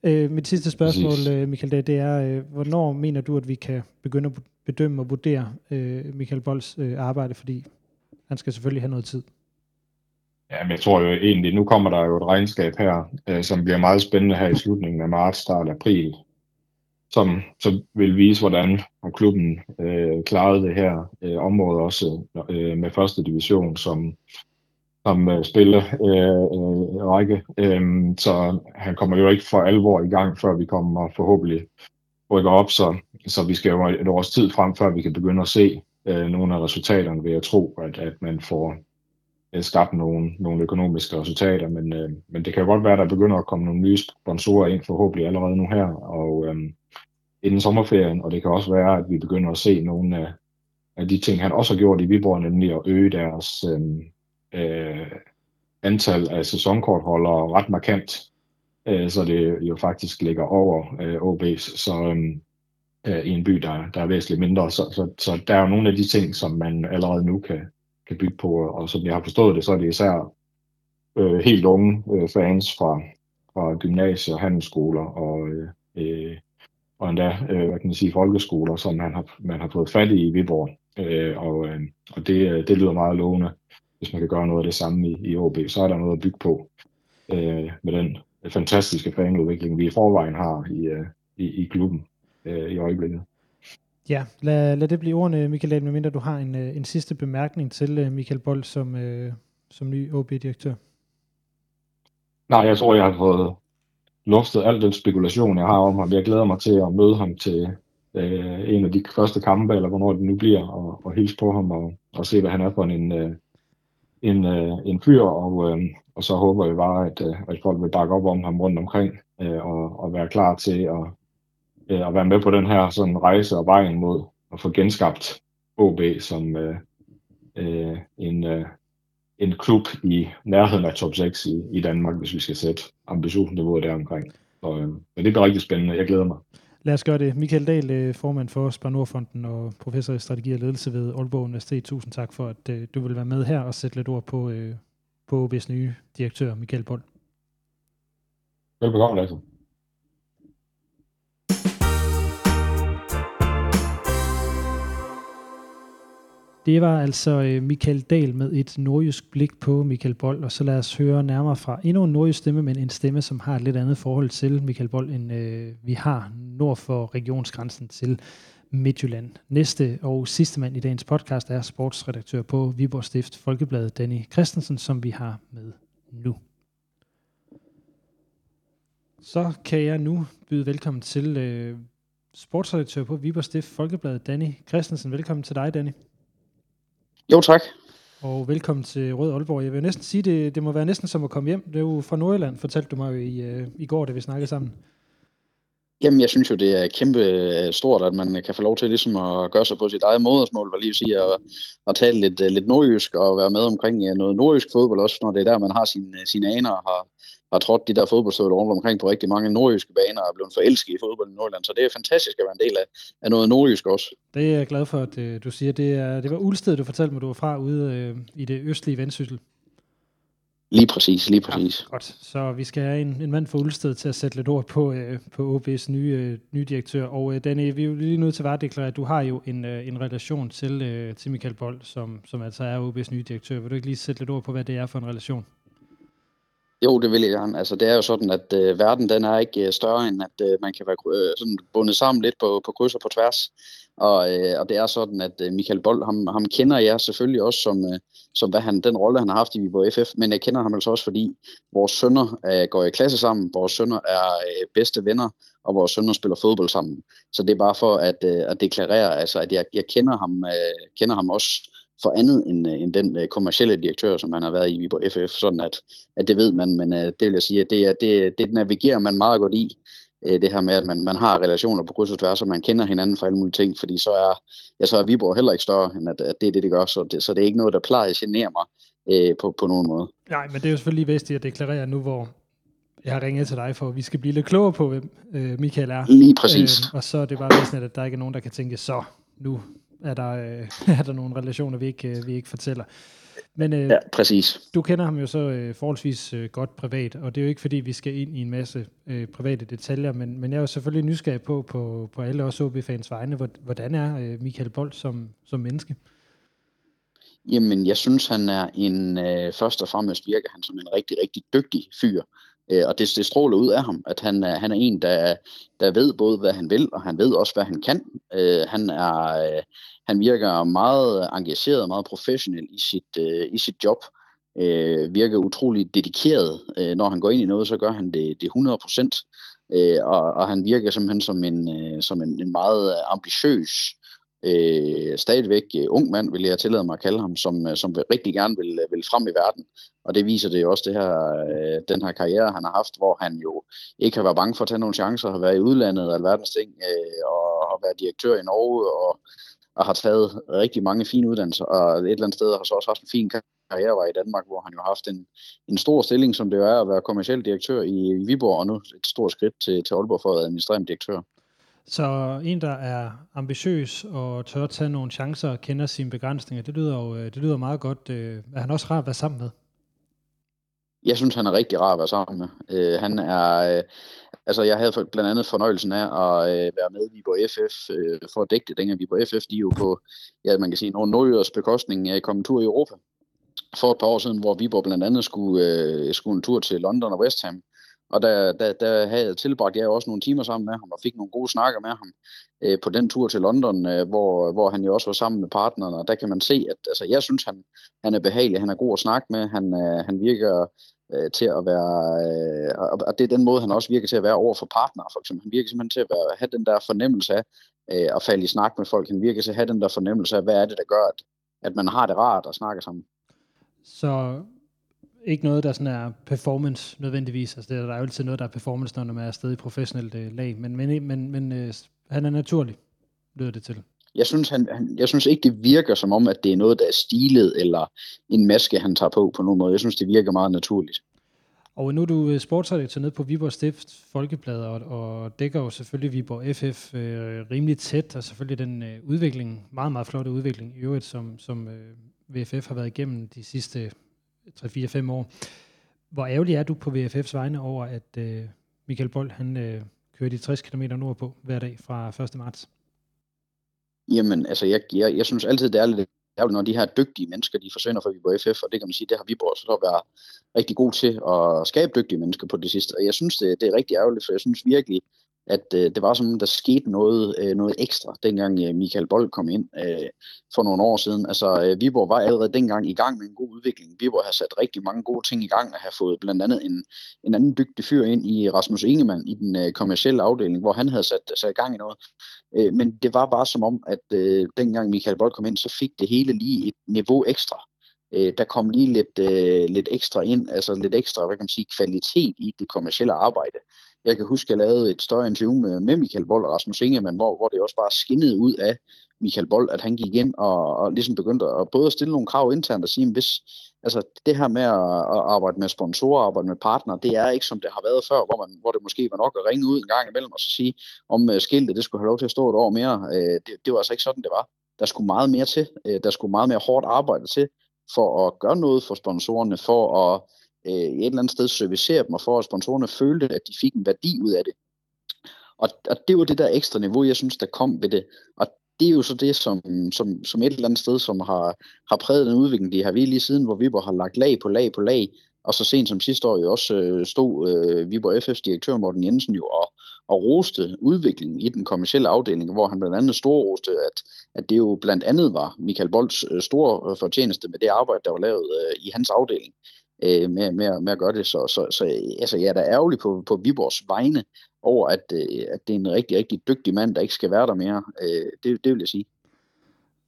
Øh, mit sidste spørgsmål, øh, Michael Dag, det er, øh, hvornår mener du, at vi kan begynde at bedømme og vurdere øh, Michael Bolds øh, arbejde, fordi han skal selvfølgelig have noget tid. Ja, men jeg tror jo egentlig, nu kommer der jo et regnskab her, øh, som bliver meget spændende her i slutningen af marts, start af april, som, som vil vise, hvordan om klubben øh, klarede det her øh, område også øh, med første division, som, som øh, spiller øh, øh, række. Øh, så han kommer jo ikke for alvor i gang, før vi kommer forhåbentlig rykker op, så, så vi skal jo et års tid frem, før vi kan begynde at se øh, nogle af resultaterne, ved at tro, at, at man får øh, skabt nogle, nogle økonomiske resultater, men, øh, men det kan godt være, at der begynder at komme nogle nye sponsorer ind, forhåbentlig allerede nu her, og øh, inden sommerferien, og det kan også være, at vi begynder at se nogle af, af de ting, han også har gjort i Viborg, nemlig at øge deres øh, øh, antal af sæsonkortholdere ret markant, øh, så det jo faktisk ligger over øh, OB's. Så, øh, øh, i en by, der, der er væsentligt mindre. Så, så, så der er jo nogle af de ting, som man allerede nu kan, kan bygge på, og som jeg har forstået det, så er det især øh, helt unge øh, fans fra, fra gymnasier, handelsskoler og, øh, øh og endda, øh, hvad kan man sige, folkeskoler, som man har, man har fået fat i i Viborg. Øh, og øh, og det, øh, det lyder meget lovende, hvis man kan gøre noget af det samme i, i OB. Så er der noget at bygge på øh, med den fantastiske fanudvikling, vi i forvejen har i, øh, i, i klubben øh, i øjeblikket. Ja, lad, lad det blive ordene, Michael medmindre du har en, øh, en sidste bemærkning til øh, Michael Bold som, øh, som ny OB-direktør. Nej, jeg tror, jeg har fået luftet al den spekulation, jeg har om ham. Jeg glæder mig til at møde ham til øh, en af de første kampe, eller hvornår det nu bliver, og, og hilse på ham og, og se, hvad han er for en, øh, en, øh, en fyr, og, øh, og så håber jeg bare, at, øh, at folk vil bakke op om ham rundt omkring, øh, og, og være klar til at, øh, at være med på den her sådan rejse og vejen mod at få genskabt OB som øh, øh, en, øh, en klub i nærheden af top 6 i, i Danmark, hvis vi skal sætte ambitionsniveauet der omkring. Så, øh, men det bliver rigtig spændende. Jeg glæder mig. Lad os gøre det. Michael Dahl, øh, formand for Spar Nordfonden og professor i strategi og ledelse ved Aalborg Universitet. Tusind tak for, at øh, du vil være med her og sætte lidt ord på, øh, på OB's nye direktør, Michael Bold. Velbekomme, Lasse. Det var altså øh, Michael Dahl med et nordjysk blik på Michael Bold, og så lad os høre nærmere fra endnu en nordjysk stemme, men en stemme, som har et lidt andet forhold til Michael Bold, end øh, vi har nord for regionsgrænsen til Midtjylland. Næste og sidste mand i dagens podcast er sportsredaktør på Viborg Stift Folkeblad, Danny Christensen, som vi har med nu. Så kan jeg nu byde velkommen til øh, sportsredaktør på Viborg Stift Folkeblad, Danny Christensen. Velkommen til dig, Danny. Jo, tak. Og velkommen til Rød Aalborg. Jeg vil næsten sige, det, det må være næsten som at komme hjem. Det er jo fra Nordjylland, fortalte du mig jo i, øh, i går, da vi snakkede sammen. Jamen, jeg synes jo, det er kæmpe øh, stort, at man kan få lov til ligesom at gøre sig på sit eget modersmål, hvad lige sige, at, at tale lidt, øh, lidt nordjysk og være med omkring noget nordjysk fodbold også, når det er der, man har sine, sine aner og har, har trådt de der fodboldstøvler rundt omkring på rigtig mange nordjyske baner og er blevet forelsket i fodbold i Nordjylland. Så det er fantastisk at være en del af, af noget nordjysk også. Det er jeg glad for, at øh, du siger. Det, er, det var Ulsted, du fortalte mig, du var fra ude øh, i det østlige Vendsyssel. Lige præcis, lige præcis. Ja, godt. Så vi skal have en, en mand fra Ulsted til at sætte lidt ord på, øh, på OB's nye, øh, nye direktør. Og øh, Danny, vi er jo lige nødt til at deklarere, at du har jo en, øh, en relation til, øh, til Michael Bold, som, som altså er OB's nye direktør. Vil du ikke lige sætte lidt ord på, hvad det er for en relation? Jo, det vil jeg gerne. Altså, det er jo sådan, at øh, verden den er ikke øh, større, end at øh, man kan være øh, sådan bundet sammen lidt på, på kryds og på tværs. Og, øh, og det er sådan, at øh, Michael Bold, ham, ham kender jeg selvfølgelig også som, øh, som hvad han, den rolle, han har haft i Viborg FF, men jeg kender ham altså også, fordi vores sønner øh, går i klasse sammen, vores sønner er øh, bedste venner, og vores sønner spiller fodbold sammen. Så det er bare for at, øh, at deklarere, altså, at jeg, jeg kender, ham, øh, kender ham også for andet end, øh, end den øh, kommercielle direktør, som han har været i Viborg FF, sådan at, at det ved man, men øh, det vil jeg sige, at det, er, det, det navigerer man meget godt i, det her med, at man, man har relationer på kryds og tværs, og man kender hinanden for alle mulige ting, fordi så er, ja, så er Viborg heller ikke større, end at, at det er det, det gør, så det, så det er ikke noget, der plejer at genere mig øh, på, på nogen måde. Nej, men det er jo selvfølgelig vigtigt at deklarere nu, hvor jeg har ringet til dig for, at vi skal blive lidt klogere på, hvem øh, Michael er. Lige præcis. Øh, og så er det bare væsentligt, at der ikke er nogen, der kan tænke, så nu er der, øh, [LAUGHS] er der nogle relationer, vi ikke, øh, vi ikke fortæller. Men øh, Ja, præcis. du kender ham jo så øh, forholdsvis øh, godt privat, og det er jo ikke fordi, vi skal ind i en masse øh, private detaljer, men, men jeg er jo selvfølgelig nysgerrig på, på, på alle os OB-fans vegne, hvor- hvordan er øh, Michael Bold som, som menneske? Jamen, jeg synes, han er en, øh, først og fremmest virker han som en rigtig, rigtig dygtig fyr. Øh, og det, det stråler ud af ham, at han er, han er en, der, der ved både, hvad han vil, og han ved også, hvad han kan. Øh, han, er, øh, han virker meget engageret, meget professionel i sit, øh, i sit job. Øh, virker utrolig dedikeret. Øh, når han går ind i noget, så gør han det, det 100 procent. Øh, og, og han virker simpelthen som en, øh, som en, en meget ambitiøs, øh, stadigvæk øh, ung mand, vil jeg tillade mig at kalde ham, som, øh, som rigtig gerne vil, øh, vil frem i verden. Og det viser det jo også, det her, øh, den her karriere, han har haft, hvor han jo ikke har været bange for at tage nogle chancer, har været i udlandet og alverdens ting, øh, og har været direktør i Norge, og, og har taget rigtig mange fine uddannelser, og et eller andet sted har så også haft en fin karrierevej i Danmark, hvor han jo har haft en, en stor stilling, som det jo er at være kommersiel direktør i, i Viborg, og nu et stort skridt til, til Aalborg for at administrere direktør. Så en, der er ambitiøs og tør tage nogle chancer og kender sine begrænsninger, det lyder jo øh, det lyder meget godt. Øh, er han også rar at være sammen med? Jeg synes, han er rigtig rar at være sammen med. Øh, han er, øh, altså jeg havde blandt andet fornøjelsen af at øh, være med i Viborg FF øh, for at dække det, dengang Viborg FF, de er jo på, ja, man kan sige, nogle nordjyders bekostning af kommet tur i Europa for et par år siden, hvor Viborg blandt andet skulle, øh, skulle en tur til London og West Ham. Og der, der, der havde tilbragt jeg også nogle timer sammen med ham, og fik nogle gode snakker med ham øh, på den tur til London, øh, hvor, hvor han jo også var sammen med partnerne, og der kan man se, at altså, jeg synes, han, han er behagelig, han er god at snakke med, han, øh, han virker øh, til at være, øh, og, og det er den måde, han også virker til at være over for partnere, for eksempel. Han virker simpelthen til at være, have den der fornemmelse af øh, at falde i snak med folk. Han virker til at have den der fornemmelse af, hvad er det, der gør, at, at man har det rart at snakke sammen. Så ikke noget, der sådan er performance nødvendigvis. Altså, det er, der er jo altid noget, der er performance, når man er afsted i professionelt øh, lag. Men, men, men, men øh, han er naturlig, lyder det til. Jeg synes, han, han, jeg synes ikke, det virker som om, at det er noget, der er stilet, eller en maske, han tager på på nogen måde. Jeg synes, det virker meget naturligt. Og nu er du øh, sportsredaktør nede på Viborg Stift Folkeblad, og, og dækker jo selvfølgelig Viborg FF øh, rimelig tæt, og selvfølgelig den øh, udvikling, meget, meget flotte udvikling i øvrigt, som, som øh, VFF har været igennem de sidste 3-4-5 år. Hvor ærgerlig er du på VFF's vegne over, at øh, Michael Bold, han øh, kører de 60 km nordpå hver dag fra 1. marts? Jamen, altså, jeg, jeg, jeg synes altid, det er lidt ærgerligt, når de her dygtige mennesker, de forsvinder fra Viborg FF, og det kan man sige, det har Viborg så været rigtig god til at skabe dygtige mennesker på det sidste. Og jeg synes, det, det er rigtig ærgerligt, for jeg synes virkelig, at øh, det var som, der skete noget, øh, noget ekstra, dengang øh, Michael Bold kom ind øh, for nogle år siden. Altså, øh, Viborg var allerede dengang i gang med en god udvikling. Viborg har sat rigtig mange gode ting i gang, og har fået blandt andet en, en anden dygtig fyr ind i Rasmus Ingemann i den øh, kommercielle afdeling, hvor han havde sat, sat i gang i noget. Øh, men det var bare som om, at øh, dengang Michael Bold kom ind, så fik det hele lige et niveau ekstra. Øh, der kom lige lidt, øh, lidt ekstra ind, altså lidt ekstra, hvad kan man sige, kvalitet i det kommercielle arbejde. Jeg kan huske, at jeg lavede et større interview med, med Michael Bold og Rasmus Ingemann, hvor, hvor det også bare skinnede ud af Michael Bold, at han gik ind og, og ligesom begyndte at både at stille nogle krav internt og sige, hvis altså det her med at, at arbejde med sponsorer, arbejde med partnere, det er ikke som det har været før, hvor, man, hvor det måske var nok at ringe ud en gang imellem og så sige, om øh, skiltet det skulle have lov til at stå et år mere. Øh, det, det var altså ikke sådan, det var. Der skulle meget mere til. Øh, der skulle meget mere hårdt arbejde til for at gøre noget for sponsorerne, for at øh, et eller andet sted servicere dem, og for at sponsorerne følte, at de fik en værdi ud af det. Og, og det var det der ekstra niveau, jeg synes, der kom ved det. Og det er jo så det, som, som, som et eller andet sted, som har, har præget den udvikling, de har vi lige siden, hvor Viborg har lagt lag på lag på lag, og så sent som sidste år jo også øh, stod øh, Viborg FF's direktør Morten Jensen jo og, og roste udviklingen i den kommercielle afdeling, hvor han blandt andet storroste, at, at det jo blandt andet var Michael Bolds øh, store øh, fortjeneste med det arbejde, der var lavet øh, i hans afdeling øh, med, med, med at gøre det. Så, så, så altså, jeg er da ærgerlig på, på Viborgs vegne over, at, øh, at det er en rigtig, rigtig dygtig mand, der ikke skal være der mere. Øh, det, det vil jeg sige.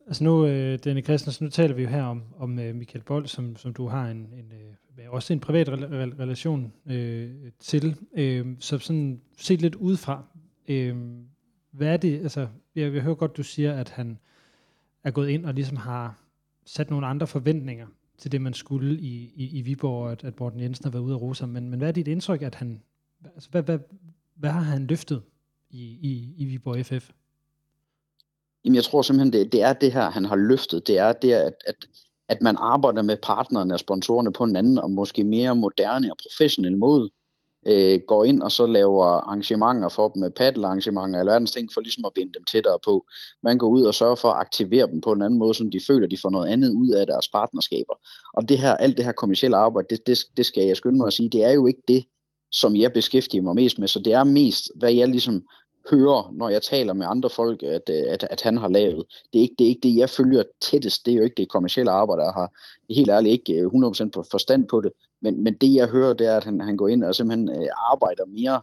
Altså nu, øh, Danny Christensen, nu taler vi jo her om, om øh, Michael Bold, som, som du har en, en øh, også en privat re- relation øh, til. Øh, så sådan set lidt udefra, øh, hvad er det, altså jeg, jeg hører godt, du siger, at han er gået ind og ligesom har sat nogle andre forventninger til det, man skulle i, i, i Viborg, at, at Morten Jensen har været ude af rosa. Men, men hvad er dit indtryk, at han, altså hvad, hvad, hvad har han løftet i, i, i Viborg FF? Jamen, jeg tror simpelthen, det, det er det her, han har løftet. Det er det, at, at, at man arbejder med partnerne og sponsorerne på en anden og måske mere moderne og professionel måde øh, går ind og så laver arrangementer for dem med paddelarrangementer eller verdens ting, for ligesom at binde dem tættere på. Man går ud og sørger for at aktivere dem på en anden måde, så de føler, at de får noget andet ud af deres partnerskaber. Og det her, alt det her kommersielle arbejde, det, det, det skal jeg skynde mig at sige, det er jo ikke det, som jeg beskæftiger mig mest med, så det er mest, hvad jeg ligesom hører, når jeg taler med andre folk, at, øh, at, at han har lavet. Det er, ikke, det er ikke det, jeg følger tættest. Det er jo ikke det kommercielle arbejde, jeg har helt ærligt ikke øh, 100% på forstand på det. Men, men det, jeg hører, det er, at han, han går ind og simpelthen øh, arbejder mere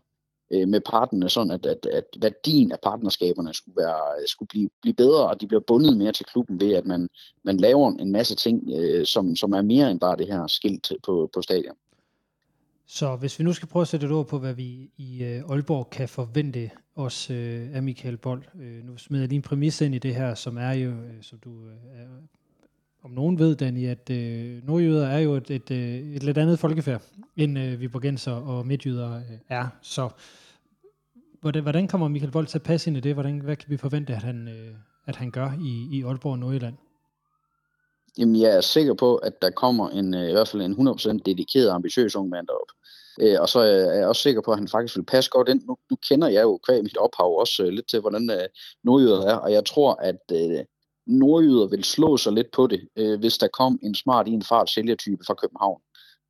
øh, med partnerne, sådan at, at, at værdien af partnerskaberne skulle, være, øh, skulle blive, blive bedre, og de bliver bundet mere til klubben ved, at man, man laver en masse ting, øh, som, som er mere end bare det her skilt på, på stadion. Så hvis vi nu skal prøve at sætte et ord på, hvad vi i øh, Aalborg kan forvente os øh, af Michael Bold. Øh, nu smider jeg lige en præmis ind i det her, som er jo, øh, som du øh, om nogen ved, Danny, at øh, nordjyder er jo et, et, øh, et lidt andet folkefærd, end øh, viborgenser og midtjyder øh, er. Så hvordan, hvordan kommer Michael Bold til at passe ind i det? Hvordan, hvad kan vi forvente, at han, øh, at han gør i, i Aalborg og Nordjylland? Jamen, jeg er sikker på, at der kommer en, øh, i hvert fald en 100% dedikeret, ambitiøs ung mand derop. Øh, og så er jeg også sikker på, at han faktisk vil passe godt ind. Nu, nu kender jeg jo kvæg mit ophav også øh, lidt til, hvordan øh, nordjyder er, og jeg tror, at øh, nordjyder vil slå sig lidt på det, øh, hvis der kom en smart i en fart sælgertype fra København,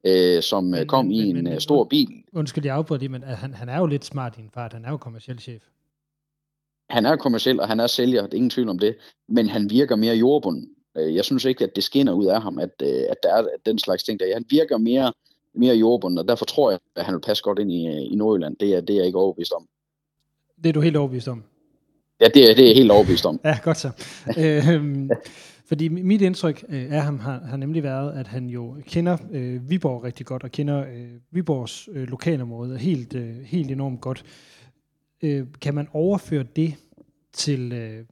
øh, som men, kom men, i en men, stor bil. Undskyld, jeg afbryder lige, men han, han er jo lidt smart i en fart. Han er jo kommersiel chef. Han er kommersiel, og han er sælger, det er ingen tvivl om det, men han virker mere jordbunden. Jeg synes ikke, at det skinner ud af ham, at, at der er den slags ting der. Han virker mere mere jordbunden, og derfor tror jeg, at han vil passe godt ind i, i Nordjylland. Det er, det er jeg ikke overbevist om. Det er du helt overbevist om? Ja, det er, det er jeg helt overbevist om. [LAUGHS] ja, godt så. øhm, fordi mit indtryk øh, af ham har, har nemlig været, at han jo kender øh, Viborg rigtig godt, og kender øh, Viborgs øh, lokalområde helt, øh, helt enormt godt. Øh, kan man overføre det til, øh,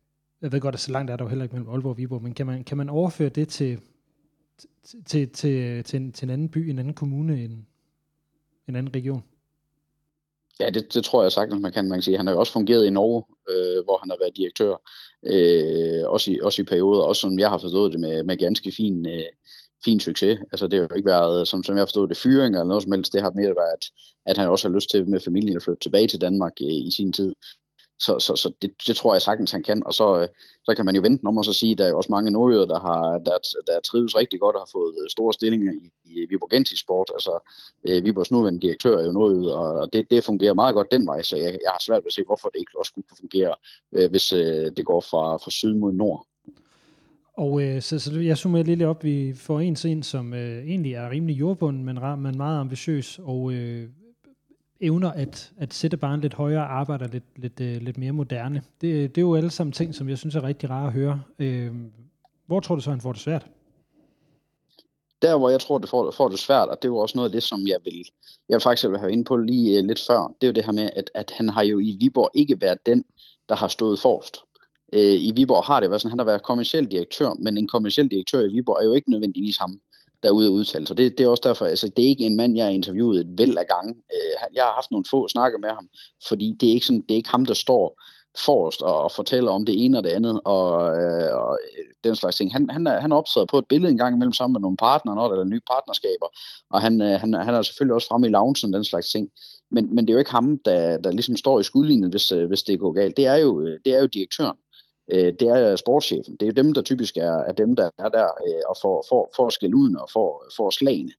jeg ved godt, at så langt er der jo heller ikke mellem Aalborg og Viborg, men kan man, kan man overføre det til, til, til, til, til, en, til en anden by, en anden kommune, en, en anden region? Ja, det, det tror jeg sagtens, man kan. Man kan sige. Han har jo også fungeret i Norge, øh, hvor han har været direktør, øh, også, i, også i perioder, også som jeg har forstået det med, med ganske fin, øh, fin succes. Altså det har jo ikke været, som, som jeg har forstået det, fyring eller noget som helst. Det har mere været, at, at han også har lyst til med familien at flytte tilbage til Danmark øh, i sin tid. Så, så, så det, det tror jeg sagtens, han kan. Og så, øh, så kan man jo vente om og så sige, at der er også mange nordjyder, der har der, der trives rigtig godt og har fået øh, store stillinger i, i Viborg Sport. Altså, øh, Viborgs nuværende direktør er jo nordjyder, og det, det fungerer meget godt den vej, så jeg, jeg har svært ved at se, hvorfor det ikke også kunne fungere, øh, hvis øh, det går fra, fra syd mod nord. Og øh, så, så jeg summerer lidt op. Vi får en ind, som øh, egentlig er rimelig jordbunden, men, men meget ambitiøs, og øh, evner at, at sætte barnet lidt højere og arbejder lidt, lidt, øh, lidt mere moderne. Det, det er jo alle sammen ting, som jeg synes er rigtig rare at høre. Øh, hvor tror du så, han får det svært? Der, hvor jeg tror, det får, får det svært, og det er jo også noget af det, som jeg vil, jeg faktisk vil have ind på lige øh, lidt før, det er jo det her med, at, at han har jo i Viborg ikke været den, der har stået forrest. Øh, I Viborg har det været sådan, han har været kommersiel direktør, men en kommersiel direktør i Viborg er jo ikke nødvendigvis ham, der er ude og udtale sig. Det, det er også derfor, altså det er ikke en mand, jeg har interviewet et væld af gange. Øh, jeg har haft nogle få snakke med ham, fordi det er ikke, sådan, det er ikke ham, der står forrest og, og fortæller om det ene og det andet, og, øh, og øh, den slags ting. Han, han, er, han optræder på et billede en gang imellem sammen med nogle partnere, når der er nye partnerskaber, og han, øh, han, han er selvfølgelig også fremme i loungen, den slags ting. Men, men det er jo ikke ham, der, der ligesom står i skudlinjen, hvis, øh, hvis det går galt. Det er jo, øh, det er jo direktøren øh, det er sportschefen. Det er dem, der typisk er, er dem, der er der øh, og får, får, får skæld ud og får, får slagene.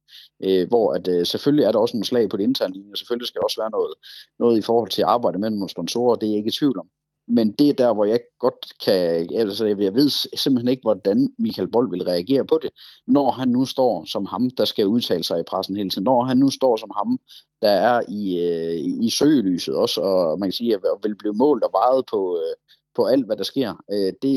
Øh, hvor at, øh, selvfølgelig er der også nogle slag på det interne linje, og selvfølgelig skal der også være noget, noget i forhold til at arbejde med nogle sponsorer, det er jeg ikke i tvivl om. Men det er der, hvor jeg godt kan, altså jeg ved simpelthen ikke, hvordan Michael Bold vil reagere på det, når han nu står som ham, der skal udtale sig i pressen hele tiden, når han nu står som ham, der er i, øh, i søgelyset også, og man kan sige, at vil blive målt og vejet på, øh, på alt, hvad der sker. Øh, det,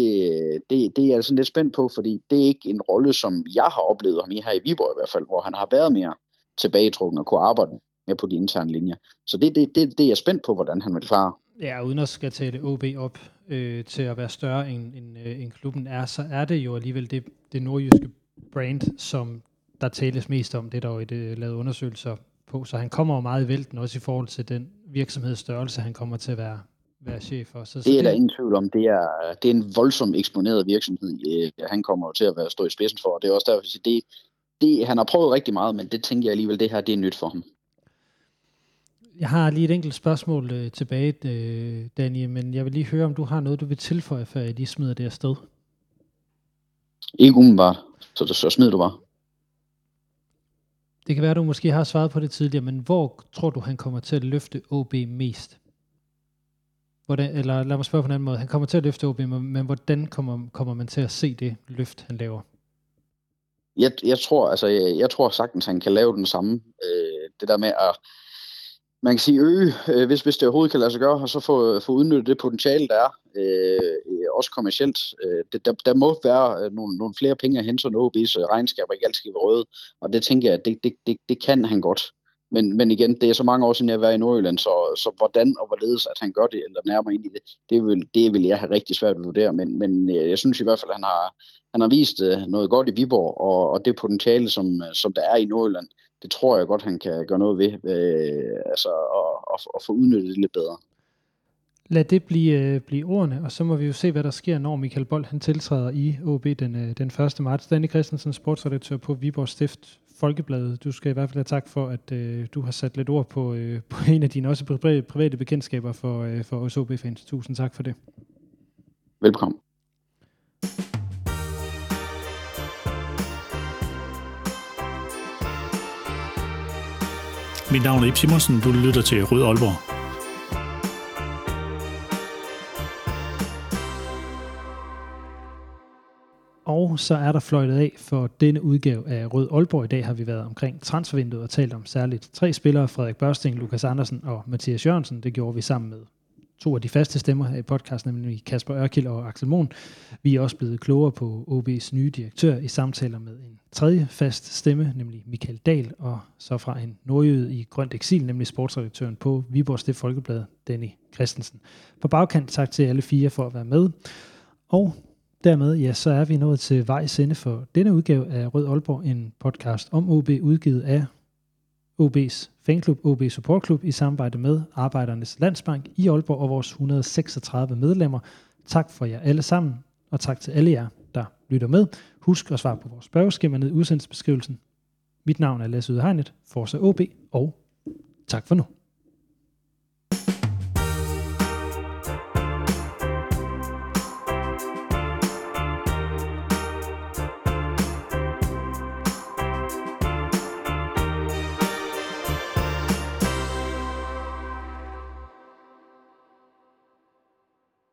det, det er jeg altså lidt spændt på, fordi det er ikke en rolle, som jeg har oplevet ham i her i Viborg i hvert fald, hvor han har været mere tilbagetrukken og kunne arbejde mere på de interne linjer. Så det, det, det, det er jeg spændt på, hvordan han vil klare. Ja, uden at skal tale OB op øh, til at være større end, end, øh, end klubben er, så er det jo alligevel det, det nordjyske brand, som der tales mest om. Det er der jo et, øh, lavet undersøgelser på. Så han kommer jo meget i vælten, også i forhold til den virksomhedsstørrelse, han kommer til at være være chef for. Så, det så er der ingen tvivl om. Det er, det er en voldsom eksponeret virksomhed, øh, han kommer til at være stå i spidsen for. Og det er også derfor, at det, det, han har prøvet rigtig meget, men det tænker jeg alligevel, det her det er nyt for ham. Jeg har lige et enkelt spørgsmål øh, tilbage, øh, Daniel, men jeg vil lige høre, om du har noget, du vil tilføje, før jeg lige smider det afsted. Ikke umiddelbart, så, så smider du bare. Det kan være, du måske har svaret på det tidligere, men hvor tror du, han kommer til at løfte OB mest? Hvordan, eller lad mig spørge på en anden måde. Han kommer til at løfte OB, men hvordan kommer, kommer man til at se det løft, han laver? Jeg, jeg tror, altså, jeg, jeg tror sagtens, han kan lave den samme. Øh, det der med at man kan sige øge, øh, hvis, hvis det overhovedet kan lade sig gøre, og så få, få udnyttet det potentiale, der er, øh, også kommercielt. Øh, det, der, der må være øh, nogle, nogle flere penge at hente, så OB's øh, regnskaber ikke altid skal være røde, og det tænker jeg, det, det, det, det kan han godt. Men, men igen, det er så mange år siden, jeg har været i Nordjylland, så, så hvordan og hvorledes, at han gør det, eller nærmere ind i det, det vil, det vil jeg have rigtig svært at vurdere. Men, men øh, jeg synes i hvert fald, at han har, han har vist øh, noget godt i Viborg, og, og det potentiale, som, øh, som der er i Nordjylland, det tror jeg godt, han kan gøre noget ved, øh, altså at, og, og få udnyttet det lidt bedre. Lad det blive, blive ordene, og så må vi jo se, hvad der sker, når Michael Bold han tiltræder i OB den, den 1. marts. Danny Christensen, sportsredaktør på Viborg Stift Folkebladet. Du skal i hvert fald have tak for, at øh, du har sat lidt ord på, øh, på [LAUGHS] en af dine også private bekendtskaber for, øh, for os OB-fans. Tusind tak for det. Velkommen. Mit navn er Ip Simonsen, du lytter til Rød Aalborg. Og så er der fløjtet af for denne udgave af Rød Aalborg. I dag har vi været omkring transfervinduet og talt om særligt tre spillere, Frederik Børsting, Lukas Andersen og Mathias Jørgensen. Det gjorde vi sammen med to af de faste stemmer i podcasten, nemlig Kasper Ørkild og Axel Mohn. Vi er også blevet klogere på OB's nye direktør i samtaler med en tredje fast stemme, nemlig Michael Dahl, og så fra en nordjøde i Grønt Eksil, nemlig sportsredaktøren på Viborg Stift Folkeblad, Danny Christensen. På bagkant tak til alle fire for at være med. Og dermed, ja, så er vi nået til vejs ende for denne udgave af Rød Aalborg, en podcast om OB, udgivet af OB's fanklub, OB Supportklub, i samarbejde med Arbejdernes Landsbank i Aalborg og vores 136 medlemmer. Tak for jer alle sammen, og tak til alle jer, der lytter med. Husk at svare på vores spørgeskema ned i udsendelsesbeskrivelsen. Mit navn er Lasse Udhegnet, Forza OB, og tak for nu.